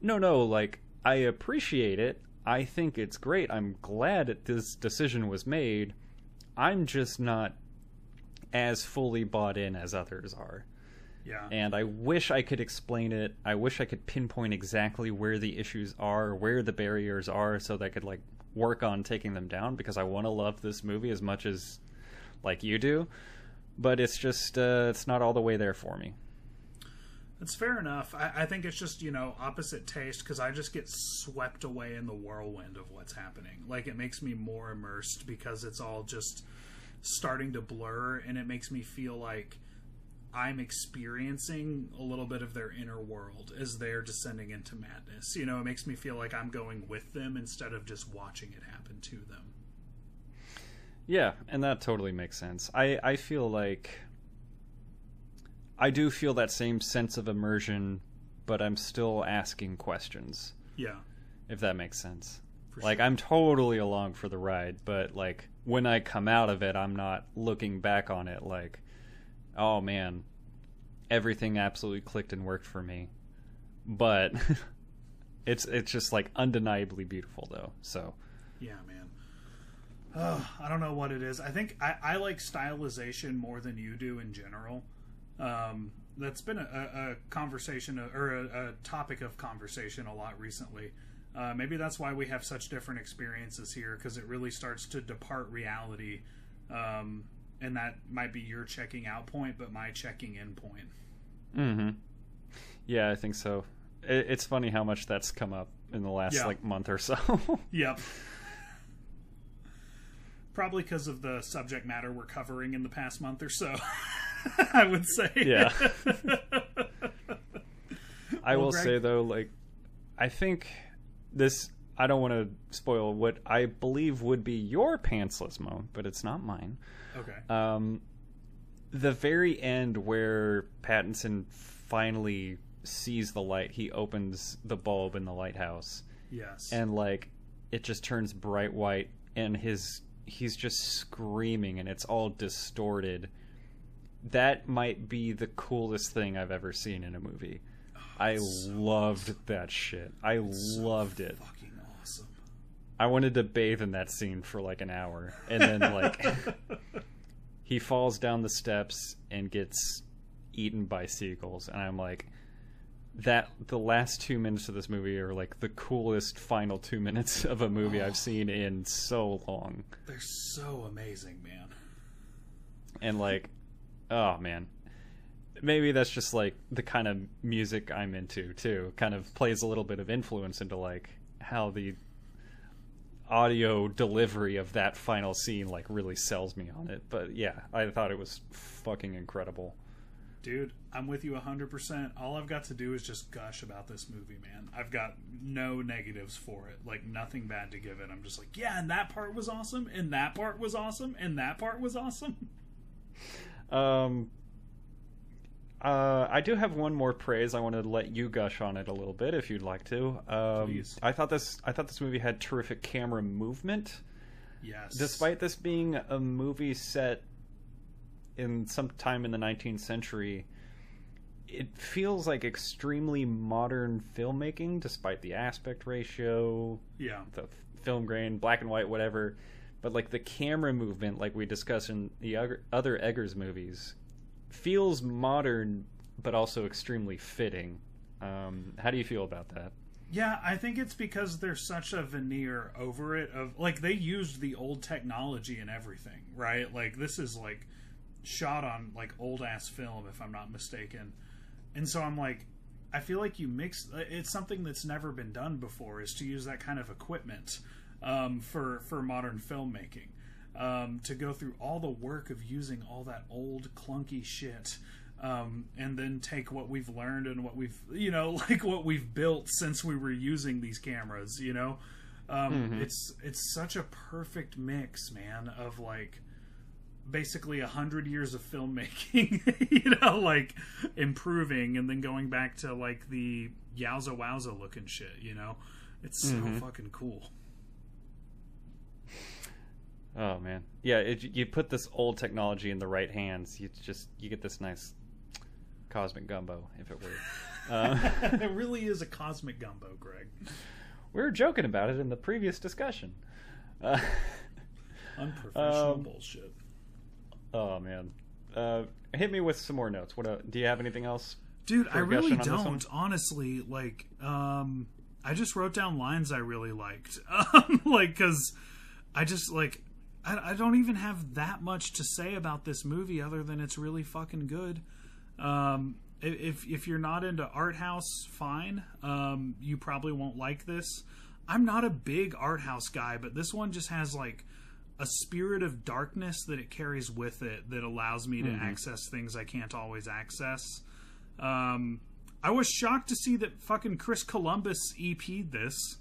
no, no, like I appreciate it. I think it's great. I'm glad that this decision was made. I'm just not as fully bought in as others are Yeah. and I wish I could explain it. I wish I could pinpoint exactly where the issues are, where the barriers are, so that I could like work on taking them down because I want to love this movie as much as like you do. But it's just uh, it's not all the way there for me. That's fair enough. I, I think it's just, you know, opposite taste because I just get swept away in the whirlwind of what's happening. Like, it makes me more immersed because it's all just starting to blur and it makes me feel like I'm experiencing a little bit of their inner world as they're descending into madness. You know, it makes me feel like I'm going with them instead of just watching it happen to them. Yeah, and that totally makes sense. I I feel like I do feel that same sense of immersion, but I'm still asking questions. Yeah. if that makes sense. For like sure. I'm totally along for the ride, but like when I come out of it, I'm not looking back on it like, oh man, everything absolutely clicked and worked for me. But it's it's just like undeniably beautiful though. So Yeah, man. Uh, I don't know what it is. I think I, I like stylization more than you do in general. Um, that's been a, a, a conversation or a, a, topic of conversation a lot recently. Uh, maybe that's why we have such different experiences here because it really starts to depart reality, um, and that might be your checking out point, but my checking in point. Hmm. Yeah, I think so. It, it's funny how much that's come up in the last Yeah. like month or so. Yep. Probably because of the subject matter we're covering in the past month or so. I would say. Yeah. I Well, will Greg- say though, like, I think this. I don't want to spoil what I believe would be your pantsless moment, but it's not mine. okay. Um, the very end where Pattinson finally sees the light, he opens the bulb in the lighthouse, yes. and like it just turns bright white, and his he's just screaming, and it's all distorted. That might be the coolest thing I've ever seen in a movie. I loved that shit. I loved it. Fucking awesome. I wanted to bathe in that scene for like an hour, and then like he falls down the steps and gets eaten by seagulls, and I'm like, that the last two minutes of this movie are like the coolest final two minutes of a movie I've oh. seen in so long, They're so amazing, man. and like, oh man. Maybe that's just like the kind of music I'm into too. Kind of plays a little bit of influence into like how the audio delivery of that final scene like really sells me on it. But yeah, I thought it was fucking incredible. Dude, I'm with you 100%. All I've got to do is just gush about this movie, man. I've got no negatives for it. Like, nothing bad to give it. I'm just like, yeah, and that part was awesome, and that part was awesome, and that part was awesome. Um uh, I do have one more praise. I want to let you gush on it a little bit, if you'd like to. Um, Please. I thought this. I thought this movie had terrific camera movement. Yes. despite this being a movie set in some time in the 19th century it feels like extremely modern filmmaking despite the aspect ratio Yeah. the film grain black and white whatever but like the camera movement like we discussed in the other- other eggers movies feels modern but also extremely fitting um, how do you feel about that Yeah, I think it's because there's such a veneer over it of like they used the old technology and everything, right? Like this is like shot on like old ass film if I'm not mistaken. And so I'm like I feel like you mix it's something that's never been done before is to use that kind of equipment um, for for modern filmmaking. Um, to go through all the work of using all that old clunky shit um, and then take what we've learned and what we've you know like what we've built since we were using these cameras you know? Um, it's it's such a perfect mix man of like basically a hundred years of filmmaking you know like improving and then going back to like the yowza wowza looking shit you know? It's so fucking cool Oh man, yeah. It, you put this old technology in the right hands, you just you get this nice cosmic gumbo, if it were. uh, it really is a cosmic gumbo greg we were joking about it in the previous discussion. Uh, unprofessional Um, bullshit oh man, uh, hit me with some more notes. What uh, do you have anything else? Dude, I really gushing on this one? don't. Honestly, like, um, I just wrote down lines I really liked, um, like, because I just like, I, I don't even have that much to say about this movie other than it's really fucking good. Um, if if you're not into art house, fine. Um, you probably won't like this. I'm not a big art house guy, but this one just has like a spirit of darkness that it carries with it that allows me to access things I can't always access. Um, I was shocked to see that fucking Chris Columbus EP'd this.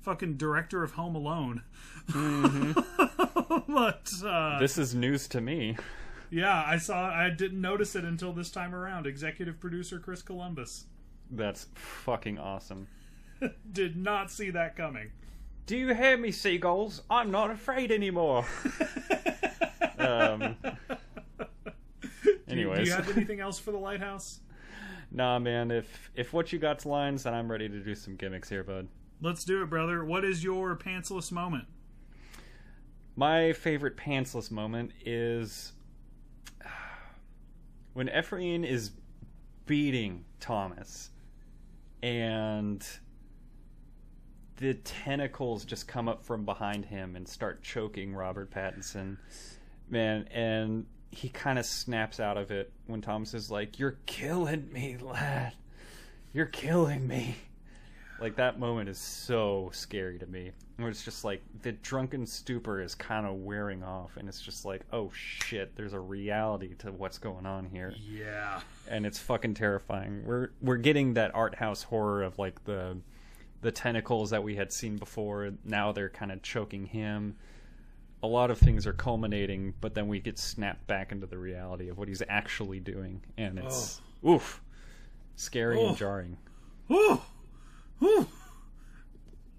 Fucking director of Home Alone. but uh, This is news to me. yeah, I saw. I didn't notice it until this time around. Executive producer Chris Columbus That's fucking awesome. did not see that coming. Do you hear me, seagulls? I'm not afraid anymore. um, anyways, do you have anything else for the lighthouse? nah, man. If if what you got's lines, then I'm ready to do some gimmicks here, bud. Let's do it, brother. What is your pantsless moment? My favorite pantsless moment is when Ephraim is beating Thomas, and the tentacles just come up from behind him and start choking Robert Pattinson. Man, and he kind of snaps out of it when Thomas is like, "You're killing me, lad. You're killing me." Like that moment is so scary to me. Where it's just like the drunken stupor is kind of wearing off, and it's just like, oh shit, there's a reality to what's going on here, Yeah. and it's fucking terrifying. We're we're getting that art house horror of like the the tentacles that we had seen before. Now they're kind of choking him. A lot of things are culminating, but then we get snapped back into the reality of what he's actually doing, and it's oh. oof, scary Oh. and jarring. Whew.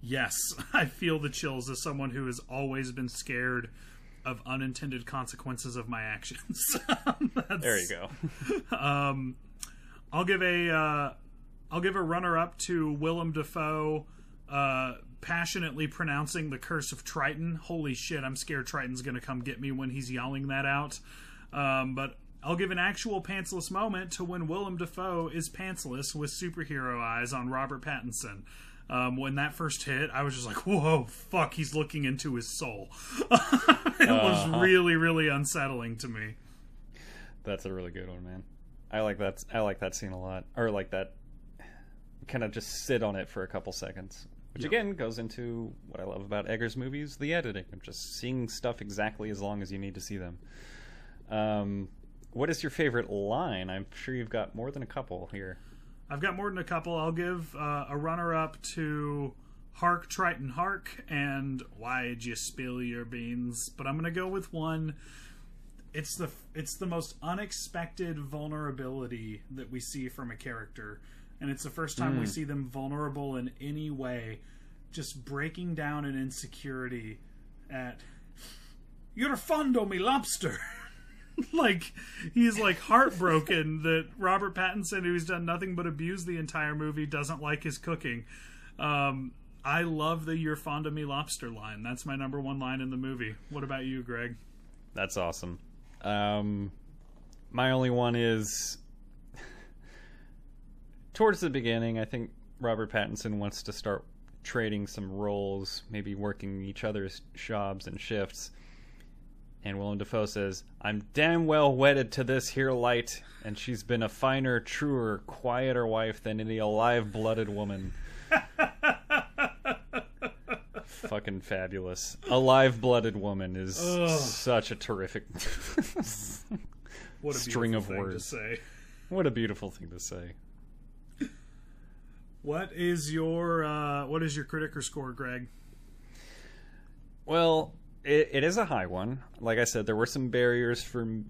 Yes, I feel the chills as someone who has always been scared of unintended consequences of my actions. There you go. Um, I'll give a uh, I'll give a runner up to Willem Dafoe uh, passionately pronouncing the curse of Triton. Holy shit! I'm scared Triton's gonna come get me when he's yelling that out. Um, but I'll give an actual pantsless moment to when Willem Dafoe is pantsless with superhero eyes on Robert Pattinson. Um, when that first hit, I was just like, "Whoa, fuck!" He's looking into his soul. it was really, really unsettling to me. That's a really good one, man. I like that. I like that scene a lot, or like that. Kind of just sit on it for a couple seconds, which Yep. again goes into what I love about Eggers movies: the editing of just seeing stuff exactly as long as you need to see them. Um, what is your favorite line? I'm sure you've got more than a couple here. I've got more than a couple. I'll give uh, a runner up to Hark Triton Hark and Why'd You Spill Your Beans? But I'm gonna go with one. It's the it's the most unexpected vulnerability that we see from a character, and it's the first time we see them vulnerable in any way, just breaking down an insecurity at you're fond o' me lobster. like he's like heartbroken that Robert Pattinson, who's done nothing but abuse the entire movie, doesn't like his cooking. Um, I love the "You're fond of me lobster" line. That's my number one line in the movie. What about you, Greg? That's awesome. Um, my only one is towards the beginning. I think Robert Pattinson wants to start trading some roles, maybe working each other's jobs and shifts. And Willem Dafoe says, "I'm damn well wedded to this here light, and she's been a finer, truer, quieter wife than any alive-blooded woman." Fucking fabulous. A live-blooded woman is Ugh. such a terrific. What a String of thing words. to say. what a beautiful thing to say. What is your uh, what is your critiker score, Greg? Well, it, it is a high one. Like I said, there were some barriers from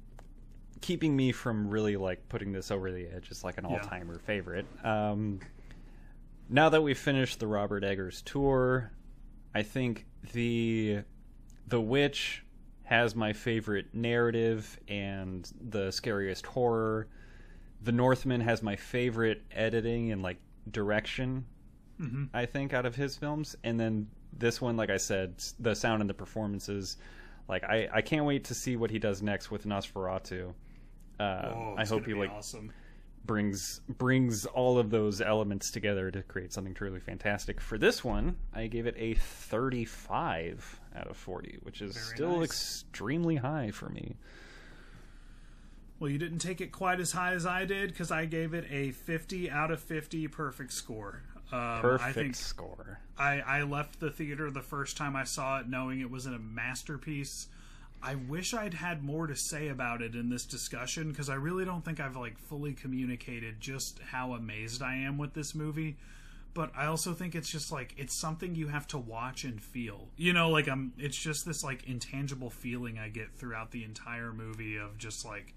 keeping me from really like putting this over the edge as like an Yeah. all-timer favorite. Um, now that we've finished the Robert Eggers tour, I think the the Witch has my favorite narrative and the scariest horror. The Northman has my favorite editing and like direction. I think out of his films, and then this one, like I said, the sound and the performances. Like I, I can't wait to see what he does next with Nosferatu. Uh, Oh, I hope he like awesome. brings brings all of those elements together to create something truly fantastic. For this one, I gave it a 35 out of 40, which is Very still nice. extremely high for me. Well, you didn't take it quite as high as I did because I gave it a 50 out of 50 perfect score. Um, Perfect I think score. I, I left the theater the first time I saw it knowing it was a masterpiece. I wish I'd had more to say about it in this discussion because I really don't think I've like fully communicated just how amazed I am with this movie. But I also think it's just like it's something you have to watch and feel. You know, like I'm it's just this like intangible feeling I get throughout the entire movie of just like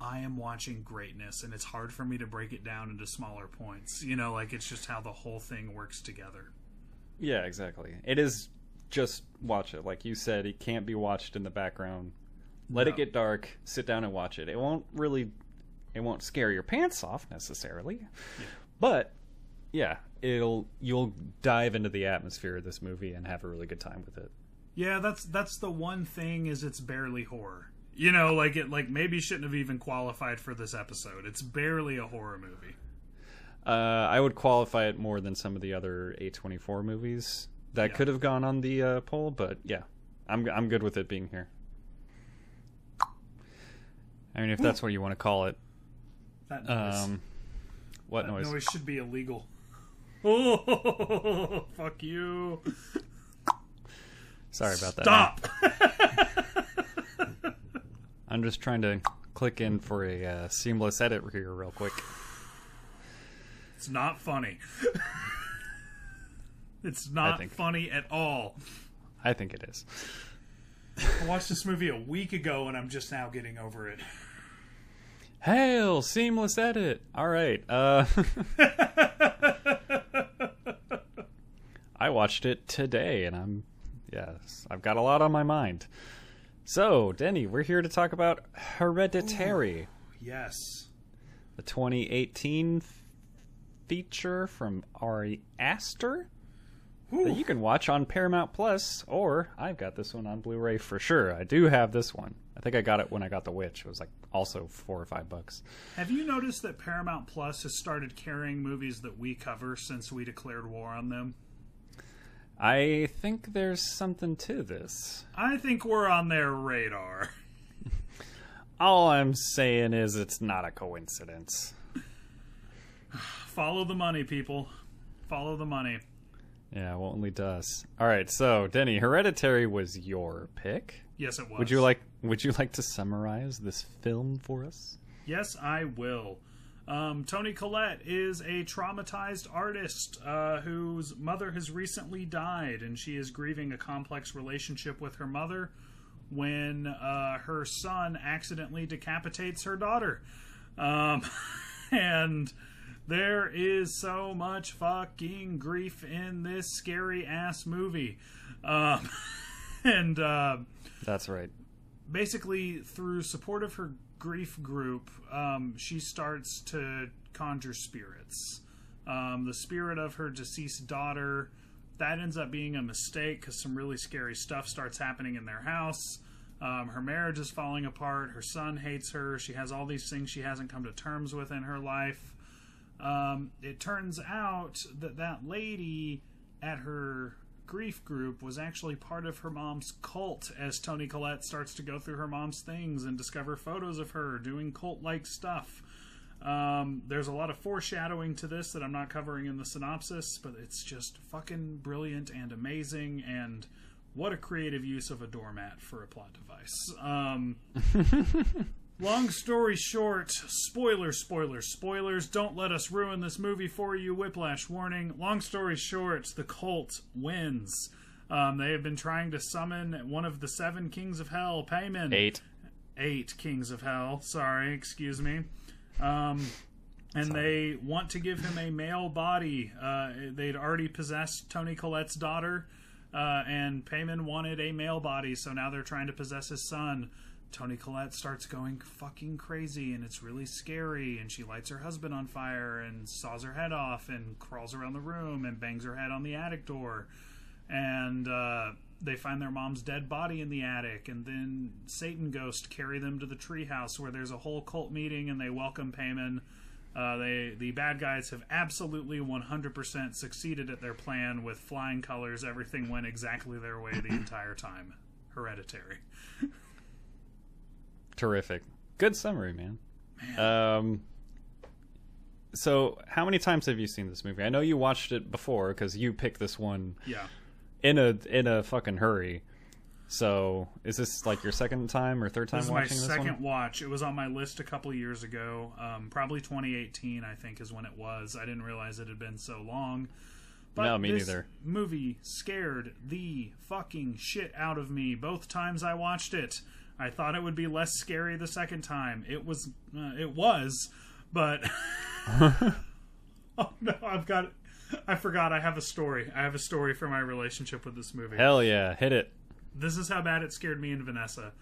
I am watching greatness and it's hard for me to break it down into smaller points. You know, like it's just how the whole thing works together. Yeah, exactly. It is just watch it. Like you said, it can't be watched in the background. Let No. it get dark, sit down and watch it. It won't really it won't scare your pants off necessarily. But yeah, it'll you'll dive into the atmosphere of this movie and have a really good time with it. Yeah, that's that's the one thing is it's barely horror. You know, like it like maybe shouldn't have even qualified for this episode. It's barely a horror movie. Uh, I would qualify it more than some of the other A24 movies that Yeah. could have gone on the uh, poll, but yeah, I'm I'm good with it being here. I mean, if that's what you want to call it. That noise, Um, what that noise? noise should be illegal. Oh, fuck you. Sorry about that. Stop. I'm just trying to click in for a uh, seamless edit here, real quick. It's not funny. it's not funny at all. I think it is. I watched this movie a week ago and I'm just now getting over it. Hail, seamless edit. All right. Uh, I watched it today, and I'm yes, I've got a lot on my mind. So, Denny, we're here to talk about Hereditary, Yes. the 2018 f- feature from Ari Aster that you can watch on Paramount Plus, or I've got this one on Blu-ray for sure. I do have this one. I think I got it when I got The Witch. It was like also four or five bucks. Have you noticed that Paramount Plus has started carrying movies that we cover since we declared war on them? I think there's something to this. I think we're on their radar. All I'm saying is it's not a coincidence. Follow the money, people. Follow the money. Yeah, well, only does. All right, so Denny, Hereditary was your pick. Yes, it was. Would you like Would you like to summarize this film for us? Yes, I will. Um, Toni Collette is a traumatized artist uh, whose mother has recently died, and she is grieving a complex relationship with her mother when uh, her son accidentally decapitates her daughter. Um, and there is so much fucking grief in this scary ass movie. Um, and. Uh, That's right. basically through support of her grief group um, she starts to conjure spirits. Um, the spirit of her deceased daughter that ends up being a mistake because some really scary stuff starts happening in their house. Um, her marriage is falling apart. Her son hates her. She has all these things she hasn't come to terms with in her life. Um, it turns out that that lady at her grief group was actually part of her mom's cult as Toni Collette starts to go through her mom's things and discover photos of her doing cult like stuff. Um, there's a lot of foreshadowing to this that I'm not covering in the synopsis, but it's just fucking brilliant and amazing. And what a creative use of a doormat for a plot device. Um, Long story short, spoilers, spoilers, spoilers. Don't let us ruin this movie for you. Whiplash warning. Long story short, the cult wins. Um, they have been trying to summon one of the seven kings of hell, Paimon. Eight. Eight kings of hell. Sorry, excuse me. Um, and they want to give him a male body. Uh, they'd already possessed Toni Collette's daughter, uh, and Paimon wanted a male body, so now they're trying to possess his son. Toni Collette starts going fucking crazy, and it's really scary. And she lights her husband on fire, and saws her head off, and crawls around the room, and bangs her head on the attic door. And uh, they find their mom's dead body in the attic, and then Satan Ghost carry them to the treehouse where there's a whole cult meeting, and they welcome Paimon. Uh, they the bad guys have absolutely 100% succeeded at their plan with flying colors. Everything went exactly their way the entire time. Hereditary. Terrific. Good summary, man. Um. So, how many times have you seen this movie? I know you watched it before because you picked this one Yeah. in a in a fucking hurry. So, is this like your second time or third time This is my watching this second one? watch. It was on my list a couple years ago. Um, probably 2018, I think, is when it was. I didn't realize it had been so long. But No, me this neither. Movie scared the fucking shit out of me both times I watched it. I thought it would be less scary the second time. It was. Uh, it was, but. oh no! I've got. I forgot. I have a story. I have a story for my relationship with this movie Hell yeah, hit it. this is how bad it scared me and Vanessa.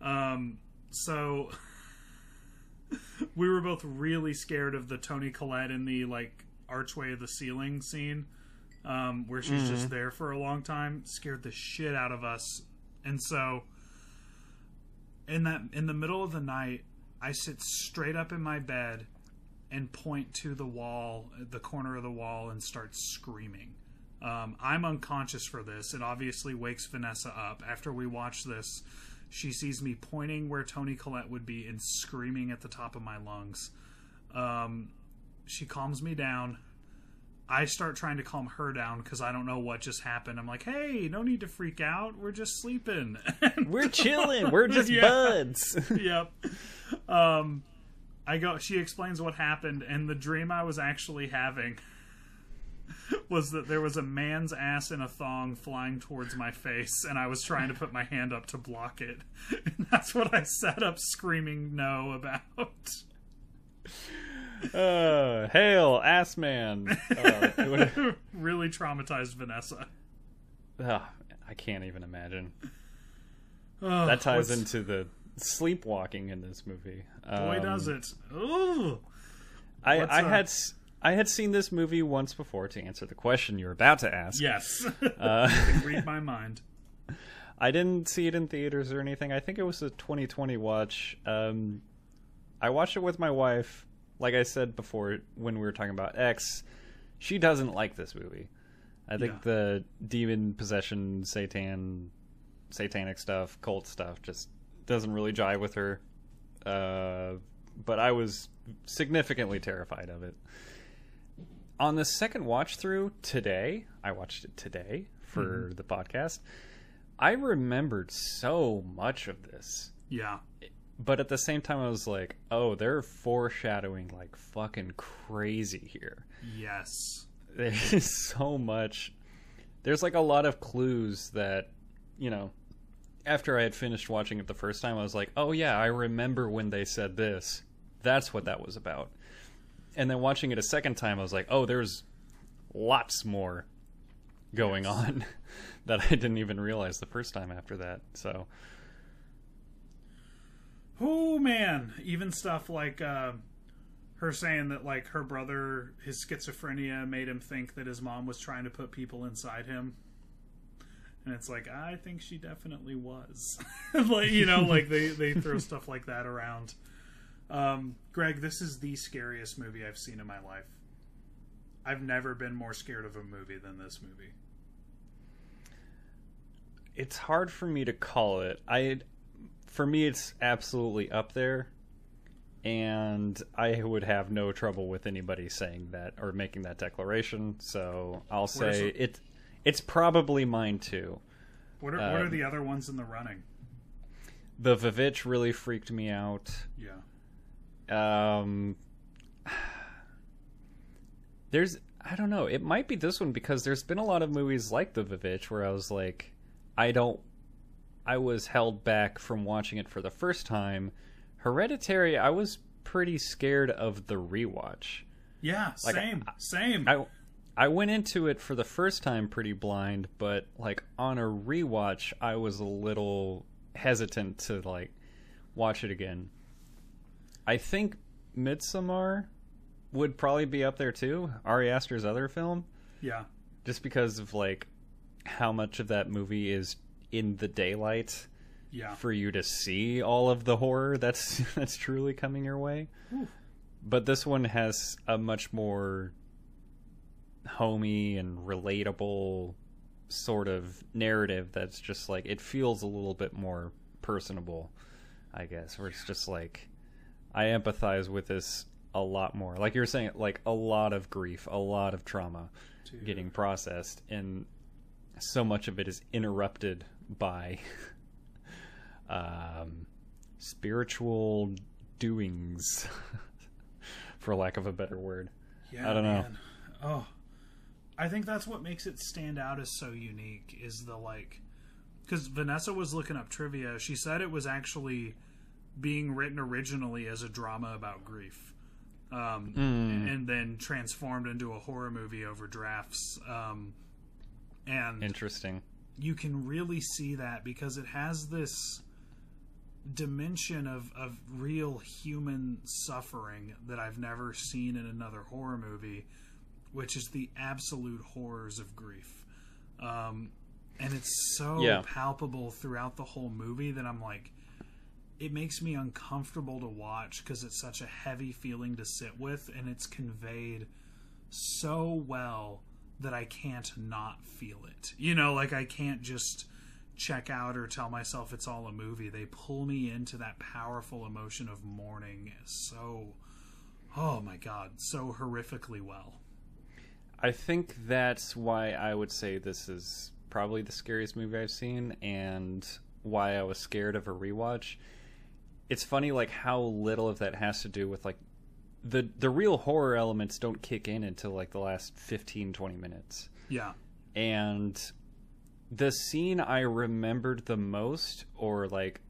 Um, so we were both really scared of the Toni Collette in the like archway of the ceiling scene, um, where she's just there for a long time. Scared the shit out of us, and so in that in the middle of the night, I sit straight up in my bed and point to the wall, the corner of the wall, and start screaming. Um, I'm unconscious for this. It obviously wakes Vanessa up. After we watch this, she sees me pointing where Toni Collette would be and screaming at the top of my lungs. Um, she calms me down. I start trying to calm her down because I don't know what just happened. I'm like, hey, no need to freak out. We're just sleeping. We're chilling. We're just Yeah. buds. yep. Um, I go. She explains what happened, and the dream I was actually having was that there was a man's ass in a thong flying towards my face, and I was trying to put my hand up to block it. And that's what I sat up screaming no about. Uh, hail, ass man. Uh, really traumatized Vanessa. Ugh, I can't even imagine. Oh, That ties what's- into the sleepwalking in this movie. Boy, Um, does it! Ooh, I, I uh, had I had seen this movie once before to answer the question you're about to ask. yes. Uh, read my mind. I didn't see it in theaters or anything. I think it was a 2020 watch. Um, I watched it with my wife. Like I said before, when we were talking about X, she doesn't like this movie. I think Yeah. the demon possession, satan, satanic stuff, cult stuff, just doesn't really jive with her. Uh, but I was significantly terrified of it. On the second watch through today, I watched it today for the podcast. I remembered so much of this, Yeah. But at the same time, I was like, "Oh, they're foreshadowing like fucking crazy here." Yes. There's so much. There's like a lot of clues that, you know, after I had finished watching it the first time, I was like, "Oh yeah, I remember when they said this. That's what that was about." And then watching it a second time, I was like, "Oh, there's lots more going on that I didn't even realize the first time after that." So, Oh man, even stuff like uh, her saying that like her brother, his schizophrenia made him think that his mom was trying to put people inside him. And it's like I think she definitely was. like you know, like they they throw stuff like that around. Um, Greg, this is the scariest movie I've seen in my life. I've never been more scared of a movie than this movie. it's hard for me to call it. I for me it's absolutely up there and I would have no trouble with anybody saying that or making that declaration. So I'll say the- it it's probably mine too. What are what are Um, the other ones in the running? The Vivitch really freaked me out. Yeah. Um There's I don't know, it might be this one because there's been a lot of movies like The Vivitch where I was like I don't I was held back from watching it for the first time. Hereditary, I was pretty scared of the rewatch. Yeah, Like, same, same. I I went into it for the first time pretty blind, but like on a rewatch, I was a little hesitant to like watch it again. I think Midsommar would probably be up there too, Ari Aster's other film, yeah. just because of like how much of that movie is in the daylight Yeah. for you to see all of the horror that's that's truly coming your way. But this one has a much more homey and relatable sort of narrative that's just like it feels a little bit more personable, I guess, where it's just like I empathize with this a lot more. Like you were saying, like a lot of grief, a lot of trauma Dude. getting processed and so much of it is interrupted by um, spiritual doings, for lack of a better word. Yeah, I don't know. Oh, I think that's what makes it stand out as so unique is the like, because Vanessa was looking up trivia. She said it was actually being written originally as a drama about grief, um, Hmm. and then transformed into a horror movie over drafts. Um, and Interesting. You can really see that because it has this dimension of, of real human suffering that I've never seen in another horror movie, which is the absolute horrors of grief. Um, and it's so Yeah. palpable throughout the whole movie that I'm like, it makes me uncomfortable to watch because it's such a heavy feeling to sit with and it's conveyed so well that I can't not feel it. You know, like I can't just check out or tell myself it's all a movie. They pull me into that powerful emotion of mourning so oh my god, so horrifically well. I think that's why I would say this is probably the scariest movie I've seen and why I was scared of a rewatch. It's funny like how little of that has to do with like the the real horror elements don't kick in until like the last 15 20 minutes. Yeah. And the scene I remembered the most or like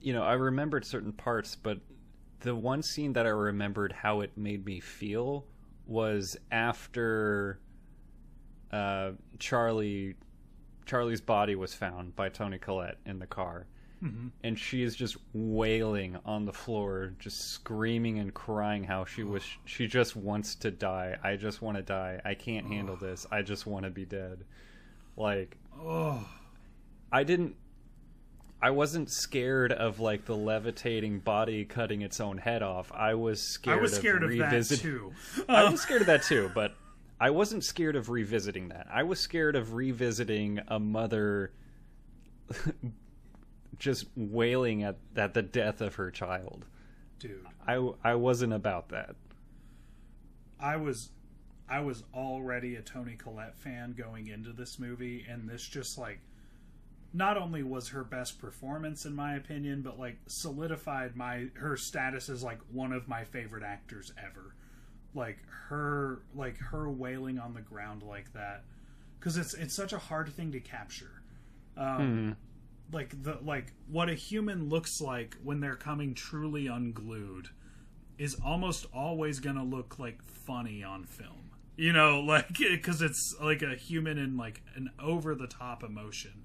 you know, I remembered certain parts, but the one scene that I remembered how it made me feel was after uh, Charlie Charlie's body was found by Toni Collette in the car. Mm-hmm. And she is just wailing on the floor, just screaming and crying how she was she just wants to die. I just want to die. I can't handle this. I just want to be dead. Like Oh, I didn't I wasn't scared of like the levitating body cutting its own head off. I was scared I was scared of, of that too. I was scared of that too, but I wasn't scared of revisiting that. I was scared of revisiting a mother just wailing at, at the death of her child. dude. I, I wasn't about that. I was I was already a Toni Collette fan going into this movie and this just like not only was her best performance in my opinion but like solidified my her status as like one of my favorite actors ever like her like her wailing on the ground like that cuz it's it's such a hard thing to capture um like the like what a human looks like when they're coming truly unglued is almost always going to look like funny on film. You know, like because it's like a human in like an over the top emotion.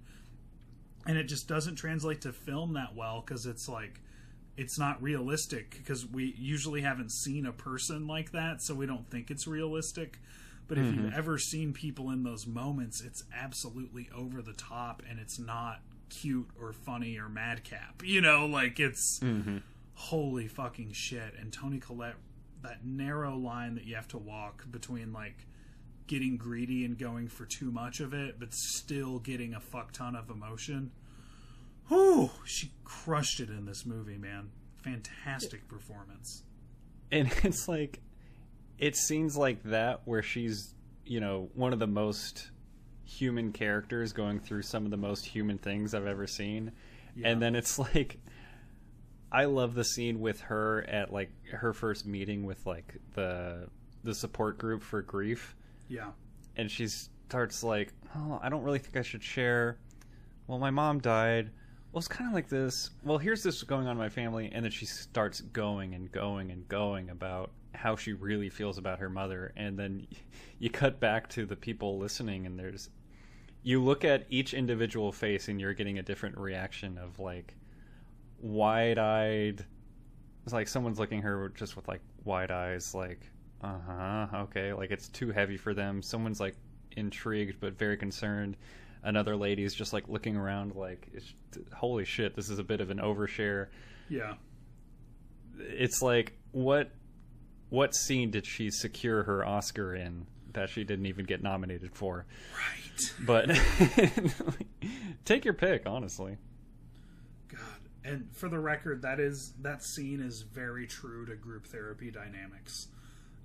And it just doesn't translate to film that well cuz it's like it's not realistic because we usually haven't seen a person like that so we don't think it's realistic. But if you've mm-hmm. ever seen people in those moments, it's absolutely over the top and it's not cute or funny or madcap. You know, like it's mm-hmm. holy fucking shit. And Toni Collette, that narrow line that you have to walk between like getting greedy and going for too much of it, but still getting a fuck ton of emotion. Whew, she crushed it in this movie, man. Fantastic performance. And it's like, it scenes like that where she's, you know, one of the most human characters going through some of the most human things I've ever seen. Yeah. And then it's like, I love the scene with her at like her first meeting with like the the support group for grief. Yeah. and she starts like, "Oh, I don't really think I should share." Well, my mom died. Well, it's kind of like this. Well, here's this going on in my family, and then she starts going and going and going about how she really feels about her mother, and then you cut back to the people listening, and there's you look at each individual face, and you're getting a different reaction of like wide-eyed. It's like someone's looking at her just with like wide eyes, like uh huh, okay, like it's too heavy for them. Someone's like intrigued but very concerned. Another lady's just like looking around, like, it's, holy shit, this is a bit of an overshare. Yeah. It's like, what, what scene did she secure her Oscar in that she didn't even get nominated for? Right. But take your pick, honestly. God. And for the record, that is that scene is very true to group therapy dynamics.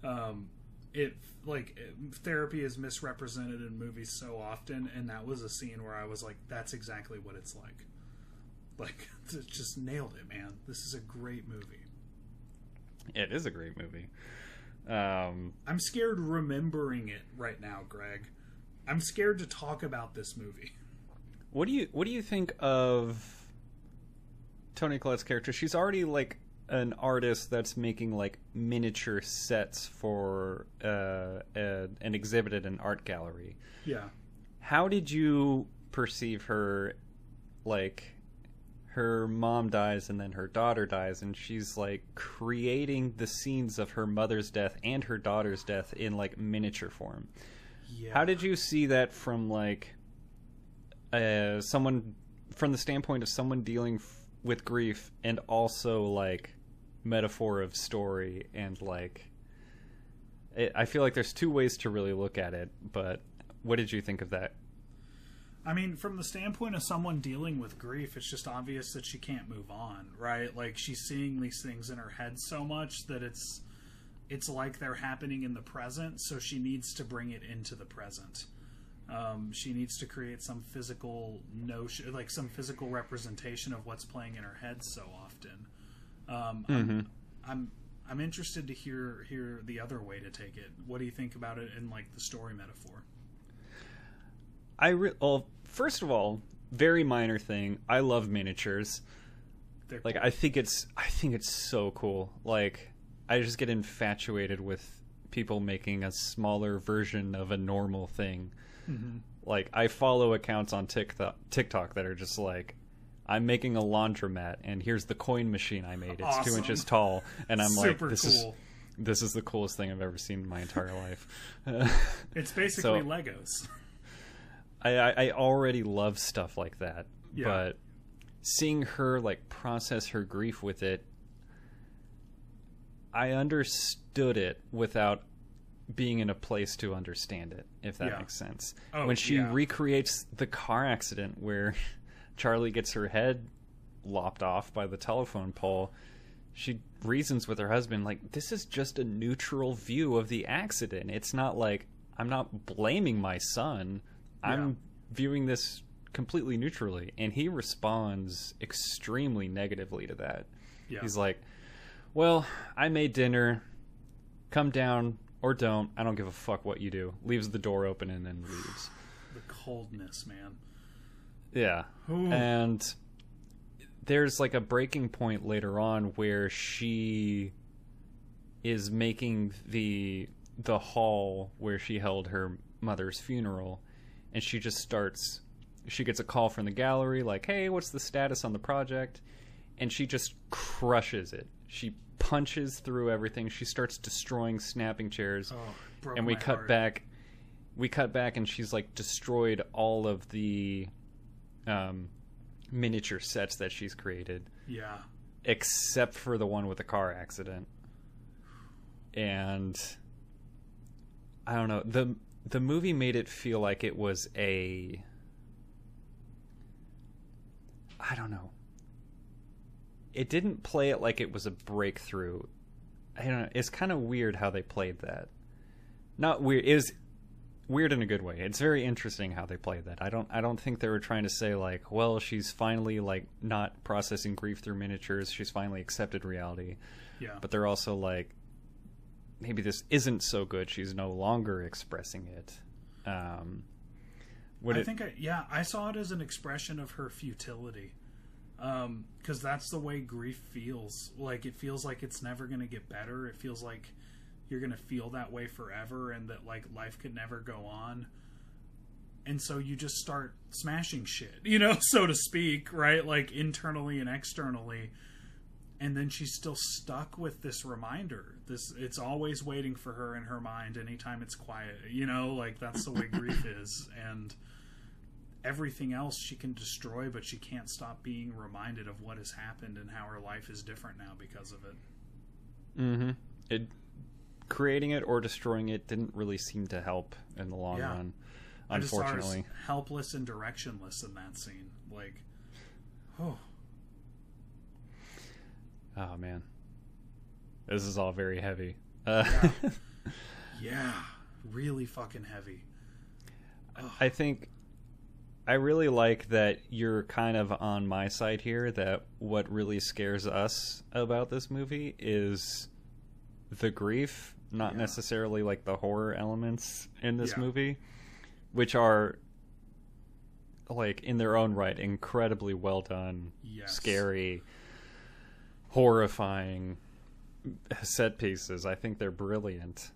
Um, it like it, therapy is misrepresented in movies so often, and that was a scene where I was like, "That's exactly what it's like." Like, it just nailed it, man. This is a great movie. It is a great movie. Um, I'm scared remembering it right now, Greg. I'm scared to talk about this movie. What do you what do you think of Toni Collette's character? She's already like an artist that's making like miniature sets for uh, a, an exhibit at an art gallery. Yeah. How did you perceive her? Like, her mom dies and then her daughter dies, and she's like creating the scenes of her mother's death and her daughter's death in like miniature form. Yeah. How did you see that from like uh, someone from the standpoint of someone dealing f- with grief and also like metaphor of story and like it, I feel like there's two ways to really look at it, but what did you think of that? I mean, from the standpoint of someone dealing with grief, it's just obvious that she can't move on, right? Like she's seeing these things in her head so much that it's it's like they're happening in the present, so she needs to bring it into the present. Um, she needs to create some physical notion, like some physical representation of what's playing in her head so often. Um, I'm, I'm I'm interested to hear hear the other way to take it. What do you think about it in like the story metaphor? I re- well, first of all, very minor thing. I love miniatures. They're Like cool. I think it's I think it's so cool. Like I just get infatuated with people making a smaller version of a normal thing. Mm-hmm. Like I follow accounts on TikTok TikTok that are just like I'm making a laundromat and here's the coin machine I made. It's 2 inches tall and I'm Super like this cool. is this is the coolest thing I've ever seen in my entire life. It's basically So- Legos. I, I I already love stuff like that, Yeah. but seeing her like process her grief with it, I understood it without being in a place to understand it. If that Yeah. makes sense. Oh, when she yeah. recreates the car accident where Charlie gets her head lopped off by the telephone pole. She reasons with her husband like this is just a neutral view of the accident. It's not like I'm not blaming my son. I'm viewing this completely neutrally and he responds extremely negatively to that. Yeah. He's like, "Well, I made dinner. Come down or don't. I don't give a fuck what you do." Leaves the door open and then leaves. the coldness, man. Yeah. Ooh. And there's like a breaking point later on where she is making the the hall where she held her mother's funeral and she just starts she gets a call from the gallery like, "Hey, what's the status on the project?" And she just crushes it. She punches through everything. She starts destroying snapping chairs Oh, and we cut heart. back we cut back and she's like destroyed all of the um, miniature sets that she's created Yeah. except for the one with the car accident and i don't know the the movie made it feel like it was a i don't know. It didn't play it like it was a breakthrough. I don't know. It's kind of weird how they played that. Not weird it was weird in a good way. It's very interesting how they played that. I don't i don't think they were trying to say like well she's finally like not processing grief through miniatures. She's finally accepted reality. Yeah. but they're also like maybe this isn't so good she's no longer expressing it um would I it think I, yeah, I saw it as an expression of her futility. Um, cuz that's the way grief feels. Like it feels like it's never going to get better. It feels like you're going to feel that way forever and that like life could never go on. And so you just start smashing shit, you know, so to speak, right? Like internally and externally. And then she's still stuck with this reminder. This it's always waiting for her in her mind anytime it's quiet. You know, like that's the way grief is and everything else she can destroy, but she can't stop being reminded of what has happened and how her life is different now because of it. mm-hmm it creating it or destroying it didn't really seem to help in the long Yeah. run I just saw her s- unfortunately helpless and directionless in that scene. Like, oh, oh man this is all very heavy uh, yeah, really fucking heavy. I think I really like that you're kind of on my side here. That what really scares us about this movie is the grief, not Yeah. necessarily like the horror elements in this Yeah. movie, which are like in their own right incredibly well done, Yes. scary, horrifying set pieces. I think they're brilliant.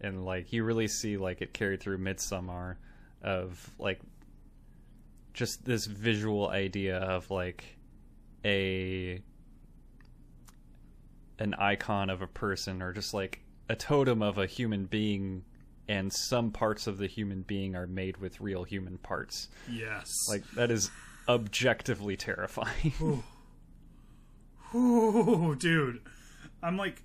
And like you really see like it carried through Midsommar of like just this visual idea of like a an icon of a person or just like a totem of a human being and some parts of the human being are made with real human parts Yes, like that is objectively terrifying. Ooh, dude. I'm like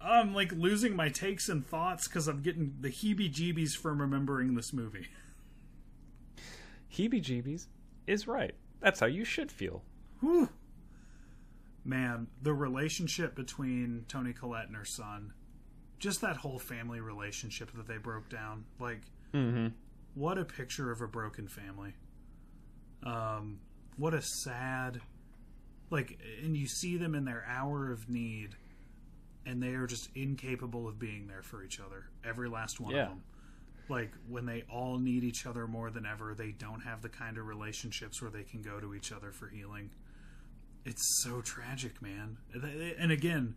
I'm like losing my takes and thoughts because I'm getting the heebie-jeebies from remembering this movie. Heebie-jeebies is right. That's how you should feel. Whew. Man, the relationship between Toni Collette and her son, just that whole family relationship that they broke down, like, Mm-hmm. what a picture of a broken family. Um, what a sad, like, and you see them in their hour of need, and they are just incapable of being there for each other. Every last one Yeah. of them. Like when they all need each other more than ever, they don't have the kind of relationships where they can go to each other for healing. It's so tragic, man. And again,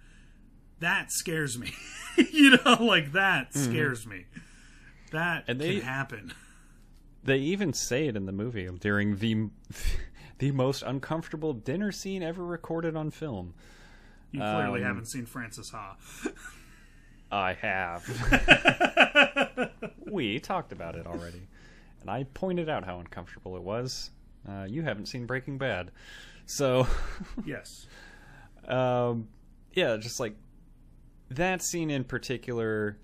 that scares me. you know, like that scares me. That Mm-hmm. And they- can happen. They even say it in the movie during the the most uncomfortable dinner scene ever recorded on film. You clearly Um, haven't seen Frances Ha. I have. we talked about it already, and I pointed out how uncomfortable it was. Uh, you haven't seen Breaking Bad, so yes. um, yeah, just like that scene in particular,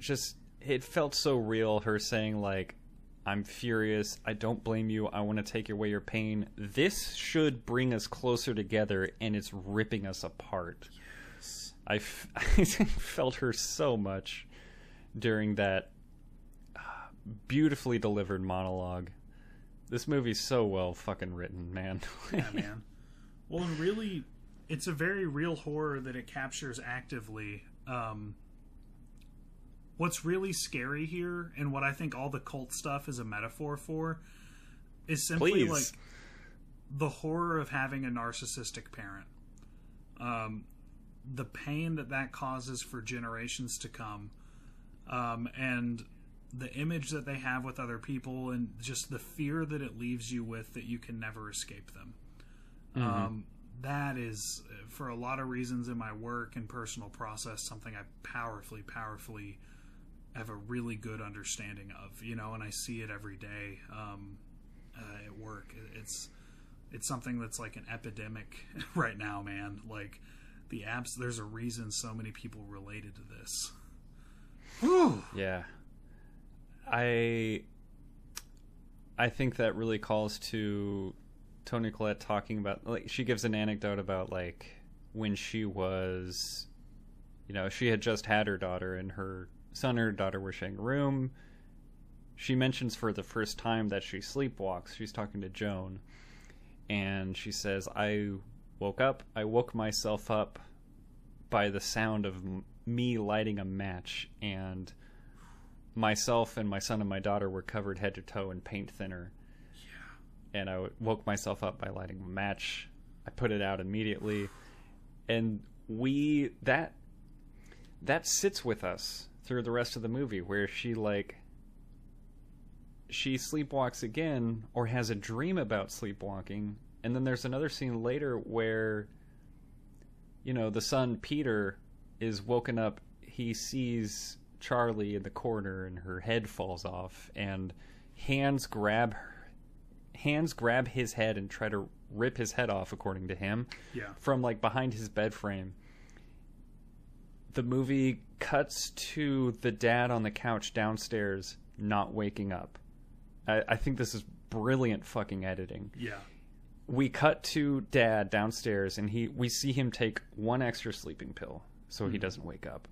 just it felt so real. Her saying like, "I'm furious. I don't blame you. I want to take away your pain. This should bring us closer together, and it's ripping us apart." I, f- I felt her so much during that uh, beautifully delivered monologue. This movie's so well fucking written, man. Yeah, man. Well, and really, it's a very real horror that it captures actively. Um, what's really scary here, and what I think all the cult stuff is a metaphor for, is simply Please. like the horror of having a narcissistic parent. Um, the pain that that causes for generations to come, um, and the image that they have with other people, and just the fear that it leaves you with that you can never escape them. Um, that is, for a lot of reasons in my work and personal process, something I powerfully, powerfully have a really good understanding of. You know, and I see it every day um, uh, at work. It's it's something that's like an epidemic right now, man. Like the apps, there's a reason so many people related to this. Whew. Yeah. I I think that really calls to Toni Collette talking about like she gives an anecdote about like when she was you know, she had just had her daughter and her son and her daughter were sharing a room. She mentions for the first time that she sleepwalks. She's talking to Joan and she says, "I woke up. I woke myself up by the sound of me lighting a match and myself and my son and my daughter were covered head to toe in paint thinner. Yeah. And I woke myself up by lighting a match. I put it out immediately, and we that that sits with us through the rest of the movie, where she like she sleepwalks again or has a dream about sleepwalking, and then there's another scene later where you know the son Peter is woken up. He sees Charlie in the corner, and her head falls off, and hands grab her. Hands grab his head and try to rip his head off, according to him, Yeah. from like behind his bed frame. The movie cuts to the dad on the couch downstairs, not waking up. I, I think this is brilliant fucking editing Yeah. we cut to dad downstairs and he we see him take one extra sleeping pill so he hmm. doesn't wake up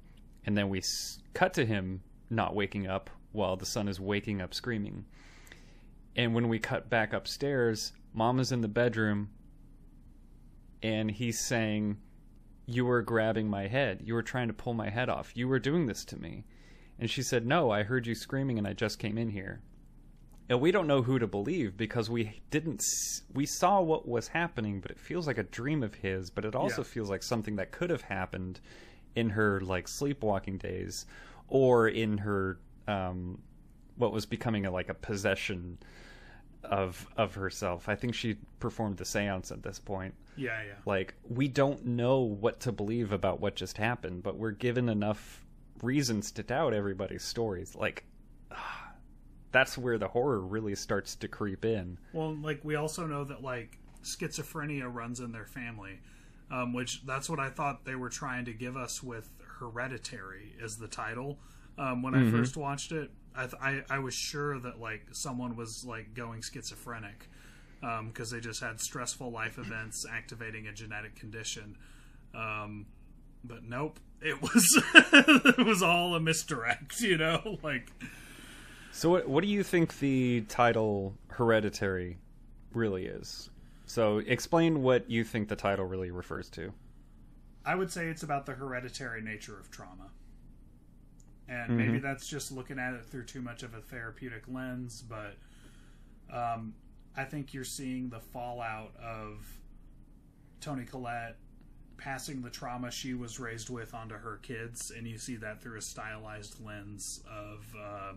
and then we s- cut to him not waking up while the son is waking up screaming and when we cut back upstairs mom is in the bedroom and he's saying you were grabbing my head. You were trying to pull my head off. You were doing this to me. And she said no i heard you screaming and i just came in here. And we don't know who to believe because we didn't s- we saw what was happening but it feels like a dream of his but it also Yeah. feels like something that could have happened in her like sleepwalking days or in her um what was becoming a, like a possession of of herself i think she performed the seance at this point Yeah. Yeah. like we don't know what to believe about what just happened but we're given enough reasons to doubt everybody's stories like that's where the horror really starts to creep in. Well, like we also know that like schizophrenia runs in their family, um, which that's what I thought they were trying to give us with Hereditary as the title. Um, when I first watched it, I, th- I I was sure that like someone was like going schizophrenic because they just had stressful life events activating a genetic condition. Um, but nope, it was it was all a misdirect. You know, like So, what, what do you think the title Hereditary really is? So, explain what you think the title really refers to. I would say it's about the hereditary nature of trauma. And maybe that's just looking at it through too much of a therapeutic lens, but um, I think you're seeing the fallout of Toni Collette passing the trauma she was raised with onto her kids, and you see that through a stylized lens of uh,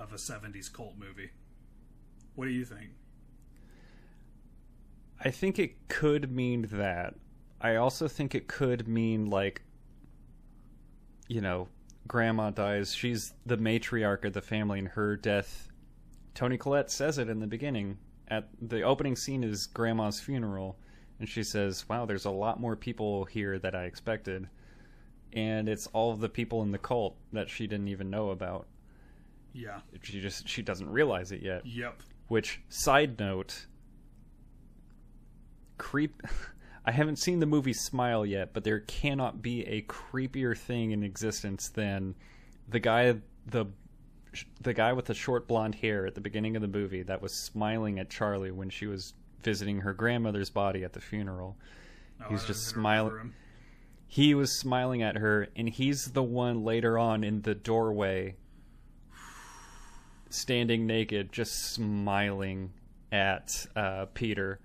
of a '70s cult movie. What do you think? I think it could mean that. I also think it could mean like you know, grandma dies, she's the matriarch of the family and her death Toni Collette says it in the beginning. At the opening scene is grandma's funeral and she says, "Wow, there's a lot more people here that I expected." And it's all the people in the cult that she didn't even know about. Yeah. She just she doesn't realize it yet. Yep. Which side note, creep. I haven't seen the movie Smile yet, but there cannot be a creepier thing in existence than the guy the the guy with the short blonde hair at the beginning of the movie that was smiling at Charlie when she was visiting her grandmother's body at the funeral. Oh, He's just smiling. He was smiling at her, and he's the one later on in the doorway, standing naked, just smiling at uh, Peter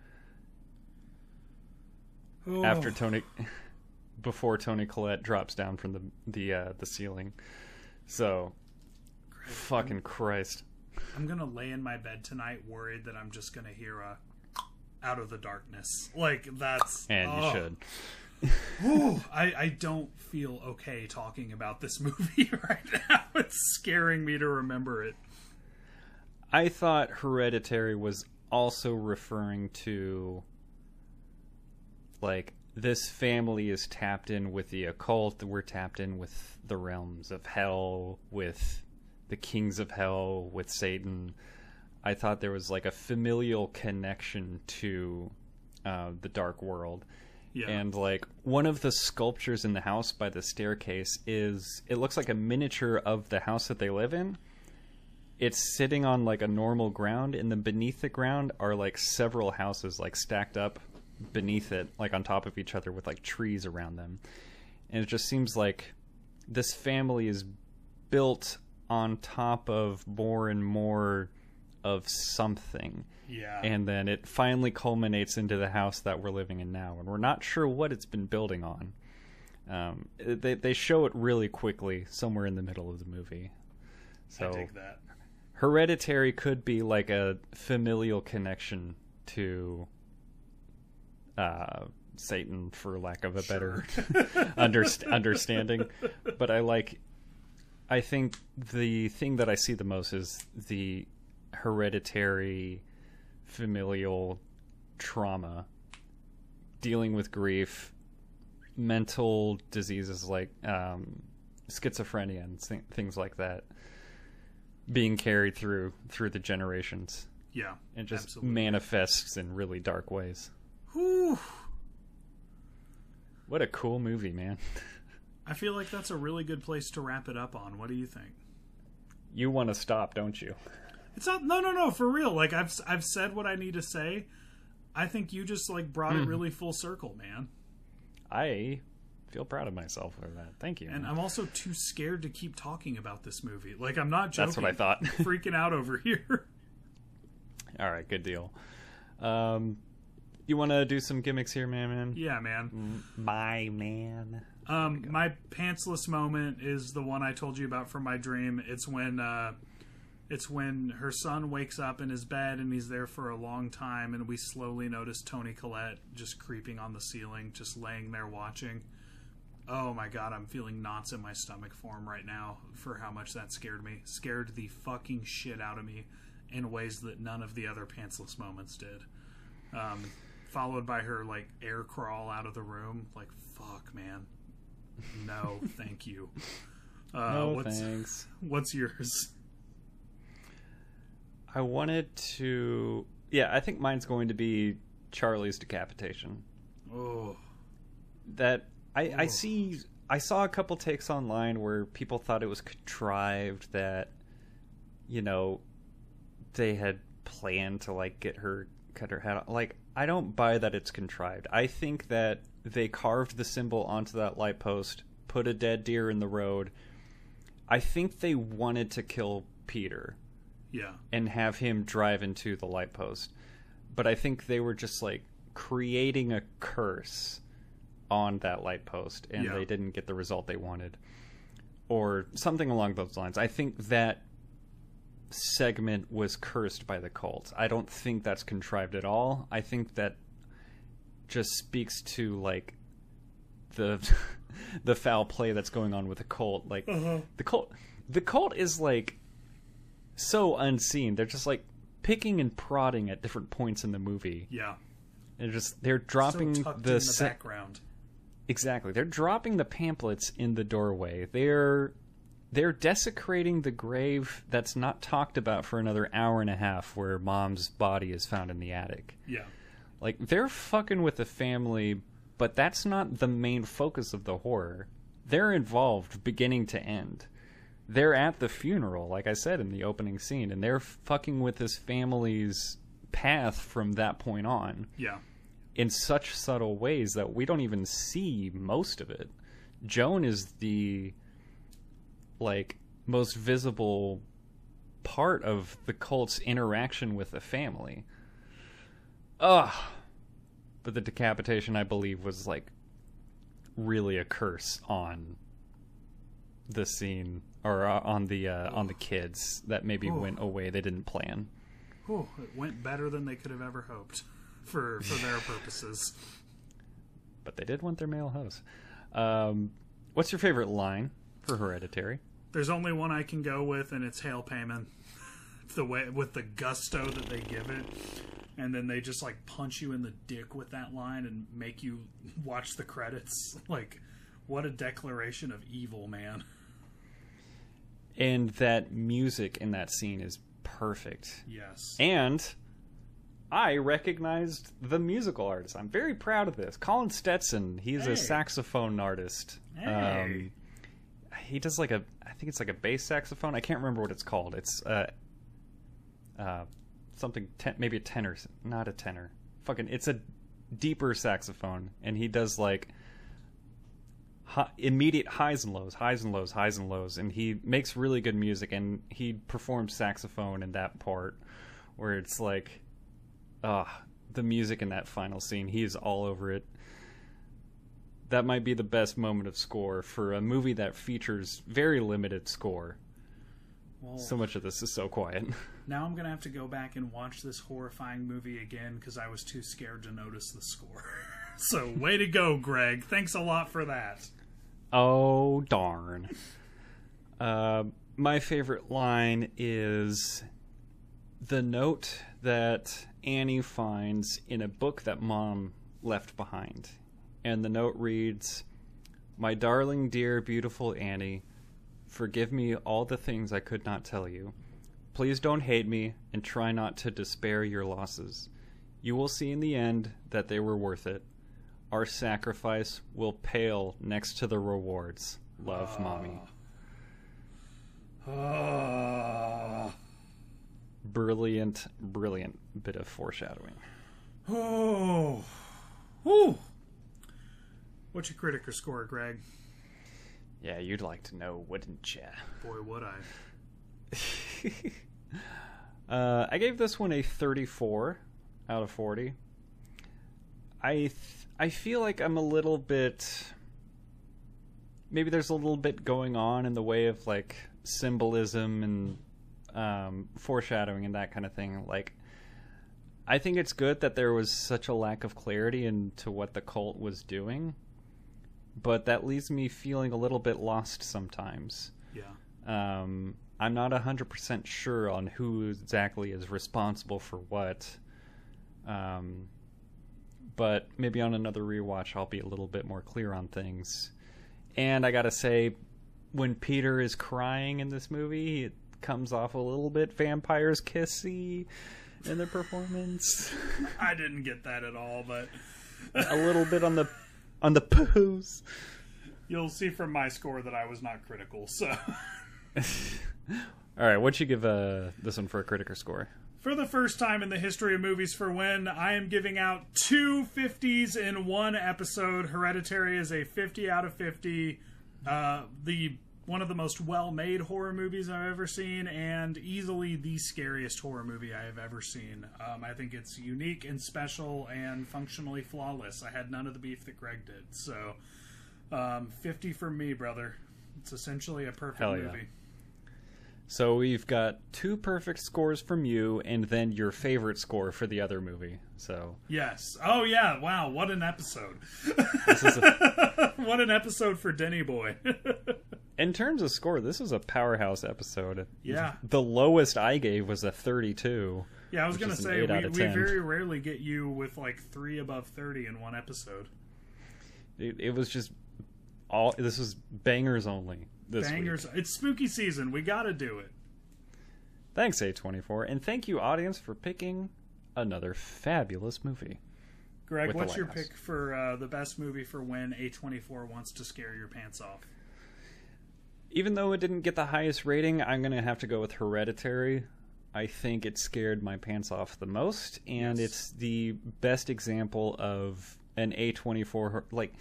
after Oh. Toni, before Toni Collette drops down from the the uh, the ceiling. So, fucking Christ. I'm gonna lay in my bed tonight worried that I'm just gonna hear a out of the darkness. Like that's And you oh. should. Whew, I, I don't feel okay talking about this movie right now. It's scaring me to remember it. I thought Hereditary was also referring to like this family is tapped in with the occult, we're tapped in with the realms of hell, with the kings of hell, with Satan. I thought there was like a familial connection to uh, the dark world. Yeah. And like one of the sculptures in the house by the staircase is it looks like a miniature of the house that they live in. It's sitting on like a normal ground and then beneath the ground are like several houses like stacked up beneath it like on top of each other with like trees around them. And it just seems like this family is built on top of more and more of something yeah. and then it finally culminates into the house that we're living in now and we're not sure what it's been building on um, they, they show it really quickly somewhere in the middle of the movie so I dig that. hereditary could be like a familial connection to uh, satan for lack of a better underst- understanding but i like i think the thing that i see the most is the hereditary familial trauma, dealing with grief, mental diseases like um, schizophrenia and th- things like that, being carried through through the generations Yeah. and just absolutely. manifests in really dark ways. Whew. What a cool movie, man! I feel like that's a really good place to wrap it up on. What do you think? You want to stop, don't you? It's not no no no for real. Like I've I've said what I need to say. I think you just like brought it really full circle, man. I feel proud of myself for that. Thank you. And man. I'm also too scared to keep talking about this movie. Like I'm not joking. That's what I thought. freaking out over here. All right, good deal. Um, you want to do some gimmicks here, man? Man, yeah, man. my man. Um, my pantsless moment is the one I told you about from my dream. It's when uh, it's when her son wakes up in his bed and he's there for a long time, and we slowly notice Toni Collette just creeping on the ceiling, just laying there watching. Oh my god, I'm feeling knots in my stomach for him right now for how much that scared me. Scared the fucking shit out of me in ways that none of the other pantsless moments did. Um, followed by her like air crawl out of the room. Like fuck, man. No, thank you. Uh, no what's, thanks. What's yours? I wanted to. Yeah, I think mine's going to be Charlie's decapitation. Oh, That I, I Oh. see. I saw a couple takes online where people thought it was contrived that, you know, they had planned to like get her cut her head off. Like I don't buy that it's contrived. I think that they carved the symbol onto that light post, put a dead deer in the road. I think they wanted to kill Peter yeah. and have him drive into the light post. But I think they were just like creating a curse on that light post and Yeah. they didn't get the result they wanted. Or something along those lines. I think that segment was cursed by the cult. I don't think that's contrived at all. I think that just speaks to like the the foul play that's going on with the cult. Like mm-hmm. the cult the cult is like so unseen. They're just like picking and prodding at different points in the movie. Yeah. They're just they're dropping so the, in the se- background. exactly. They're dropping the pamphlets in the doorway. They're they're desecrating the grave that's not talked about for another hour and a half where mom's body is found in the attic. Yeah. Like they're fucking with the family, but that's not the main focus of the horror. They're involved beginning to end. They're at the funeral, like I said in the opening scene, and they're fucking with this family's path from that point on Yeah. in such subtle ways that we don't even see most of it. Joan is the like most visible part of the cult's interaction with the family. Ugh. But the decapitation, I believe, was like really a curse on the scene or uh, on the uh, on the kids that maybe Ooh. went away they didn't plan. Whew, it went better than they could have ever hoped for for their purposes. but they did want their male host. Um, what's your favorite line for Hereditary? There's only one I can go with, and it's hail Paimon. The way with the gusto that they give it, and then they just like punch you in the dick with that line and make you watch the credits. Like, what a declaration of evil, man. And that music in that scene is perfect. Yes. And I recognized the musical artist. I'm very proud of this. Colin Stetson. He's Hey. a saxophone artist. Um, Hey. He does like a, I think it's like a bass saxophone. I can't remember what it's called. It's uh, uh, something ten, maybe a tenor, not a tenor. Fucking, it's a deeper saxophone, and he does like hi, immediate highs and lows, highs and lows, highs and lows, and he makes really good music. And he performs saxophone in that part where it's like, ah, the music in that final scene. He is all over it. That might be the best moment of score for a movie that features very limited score. Well, So much of this is so quiet. now I'm gonna have to go back and watch this horrifying movie again because I was too scared to notice the score. so, way to go, Greg. Thanks a lot for that. Oh darn! Uh, my favorite line is the note that Annie finds in a book that Mom left behind, and the note reads, "My darling, dear, beautiful Annie, forgive me all the things I could not tell you. Please don't hate me, and try not to despair your losses. You will see in the end that they were worth it." Our sacrifice will pale next to the rewards. Love, ah. mommy. Oh. Brilliant, brilliant bit of foreshadowing. Oh. Whew. What's your critic or score, Greg? Yeah, you'd like to know, wouldn't ya? Boy, would I. uh, I gave this one a 34 out of 40. I th- I feel like I'm a little bit maybe there's a little bit going on in the way of like symbolism and um, foreshadowing and that kind of thing. Like I think it's good that there was such a lack of clarity into what the cult was doing. But that leaves me feeling a little bit lost sometimes. Yeah. Um, I'm not 100% sure on who exactly is responsible for what. Um, but maybe on another rewatch, I'll be a little bit more clear on things. And I gotta say, when Peter is crying in this movie, it comes off a little bit vampires kissy in the performance. I didn't get that at all, but a little bit on the on the poos. You'll see from my score that I was not critical. So, all right, what'd you give uh, this one for a critical score? For the first time in the history of movies for when, I am giving out two 50s in one episode. Hereditary is a 50 out of 50. Uh, the one of the most well-made horror movies I've ever seen, and easily the scariest horror movie I have ever seen. Um, I think it's unique and special and functionally flawless. I had none of the beef that Greg did, so um, 50 for me, brother. It's essentially a perfect yeah. movie. So we've got two perfect scores from you, and then your favorite score for the other movie. So Yes. Oh yeah. Wow. What an episode. this is a, what an episode for Denny Boy. in terms of score, this was a powerhouse episode. Yeah. The lowest I gave was a 32. yeah, I was gonna say we, we 10. very rarely get you with like three above thirty in one episode. It, it was just all. This was bangers only. This week. It's spooky season. We got to do it. Thanks, A24, and thank you, audience, for picking another fabulous movie. Greg, what's your pick for uh, the best movie for when A24 wants to scare your pants off? Even though it didn't get the highest rating, I'm going to have to go with Hereditary. I think it scared my pants off the most, and Yes. it's the best example of an A24 hor- like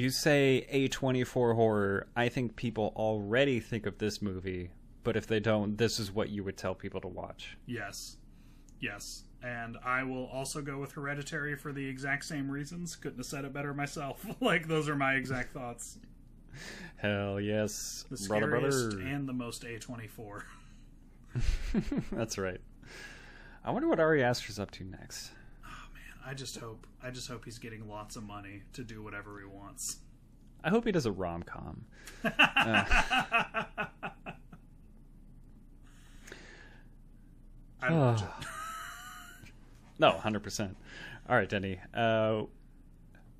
you say A24 horror, I think people already think of this movie, but if they don't, this is what you would tell people to watch. Yes. Yes. And I will also go with Hereditary for the exact same reasons. Couldn't have said it better myself. like, those are my exact thoughts. Hell yes, The brother, scariest brother. and the most A24. That's right. I wonder what Ari Aster's up to next. I just hope I just hope he's getting lots of money to do whatever he wants. I hope he does a rom com. I watch it. No, hundred percent. All right, Denny. Uh,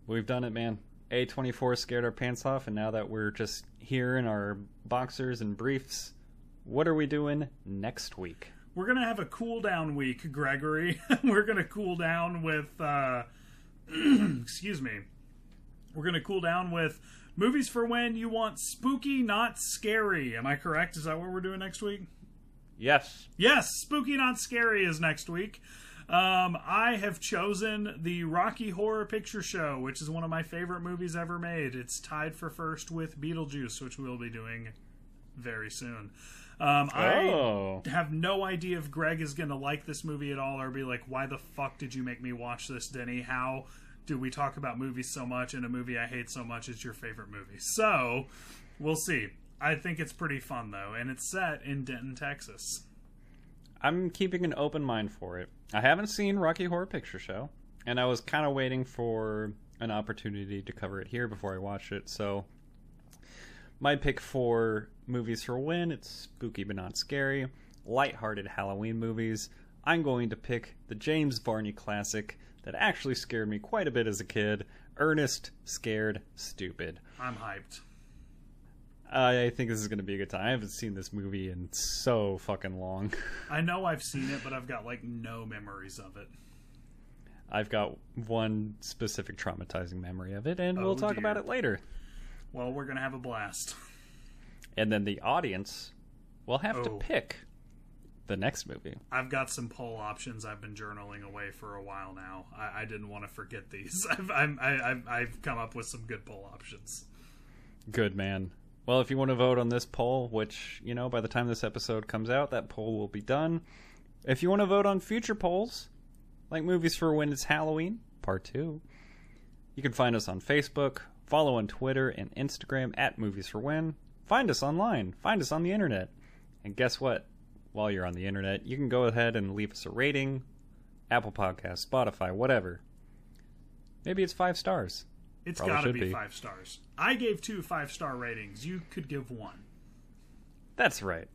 we've done it, man. A twenty four scared our pants off, and now that we're just here in our boxers and briefs, what are we doing next week? We're gonna have a cool down week, Gregory. We're gonna cool down with uh excuse me. We're gonna cool down with movies for when you want spooky, not scary. Am I correct? Is that what we're doing next week? Yes. Yes, Spooky Not Scary is next week. Um, I have chosen the Rocky Horror Picture Show, which is one of my favorite movies ever made. It's tied for first with Beetlejuice, which we'll be doing very soon. Um, Oh. I have no idea if Greg is going to like this movie at all or be like, why the fuck did you make me watch this, Denny? How do we talk about movies so much and a movie I hate so much is your favorite movie? So, we'll see. I think it's pretty fun, though, and it's set in Denton, Texas. I'm keeping an open mind for it. I haven't seen Rocky Horror Picture Show, and I was kind of waiting for an opportunity to cover it here before I watched it. So, my pick for movies for when it's spooky but not scary, lighthearted Halloween movies. I'm going to pick the James Varney classic that actually scared me quite a bit as a kid. Ernest Scared Stupid. I'm hyped. I think this is going to be a good time. I haven't seen this movie in so fucking long. I know I've seen it, but I've got like no memories of it. I've got one specific traumatizing memory of it, and Oh, we'll talk dear. about it later. Well, we're gonna have a blast. And then the audience will have to Oh. pick the next movie. I've got some poll options I've been journaling away for a while now. I, I didn't want to forget these. I've, I'm, I, I've, I've come up with some good poll options. Good man. Well, if you want to vote on this poll, which, you know, by the time this episode comes out, that poll will be done. If you want to vote on future polls, like movies for when it's Halloween, part two, you can find us on Facebook, follow on Twitter and Instagram at Movies for When. Find us online, find us on the internet. And guess what? While you're on the internet, you can go ahead and leave us a rating, Apple Podcast, Spotify, whatever. Maybe it's five stars. It's got to be, be. five stars. I gave two five star ratings. You could give one. That's right.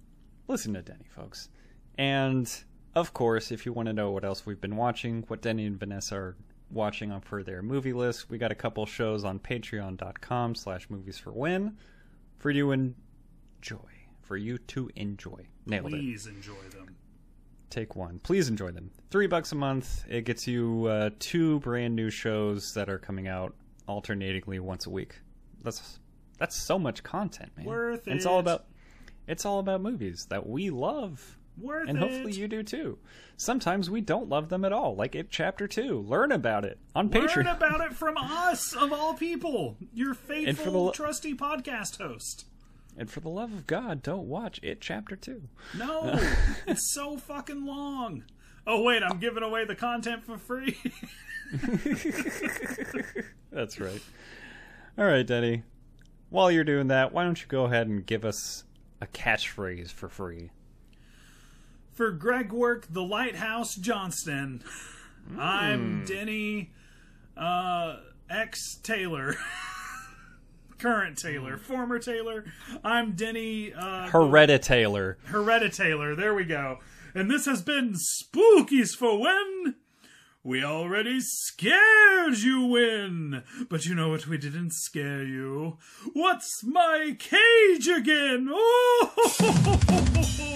Listen to Denny, folks. And of course, if you want to know what else we've been watching, what Denny and Vanessa are watching on for their movie list, we got a couple shows on patreon.com slash movies for win for you to enjoy. For you to enjoy. Nailed it. Please enjoy them. Take one. Please enjoy them. Three bucks a month. It gets you uh, two brand new shows that are coming out alternatingly once a week. That's that's so much content, man. Worth And It's all about it's all about movies that we love Worth and it. hopefully you do too. Sometimes we don't love them at all, like it chapter two. Learn about it on Learn Patreon. Learn about it from us, of all people, your faithful, lo- trusty podcast host. and for the love of God, don't watch it chapter two. No, it's so fucking long. Oh wait, I'm giving away the content for free. That's right. All right, Denny. While you're doing that, why don't you go ahead and give us a catchphrase for free? For Greg Work, the Lighthouse Johnston. I'm Denny uh, X Taylor. Current Taylor, former Taylor. I'm Denny uh, Hereditator. Hereditator. There we go. And this has been Spookies for When. We already scared you win. But you know what? We didn't scare you. What's my cage again? Oh!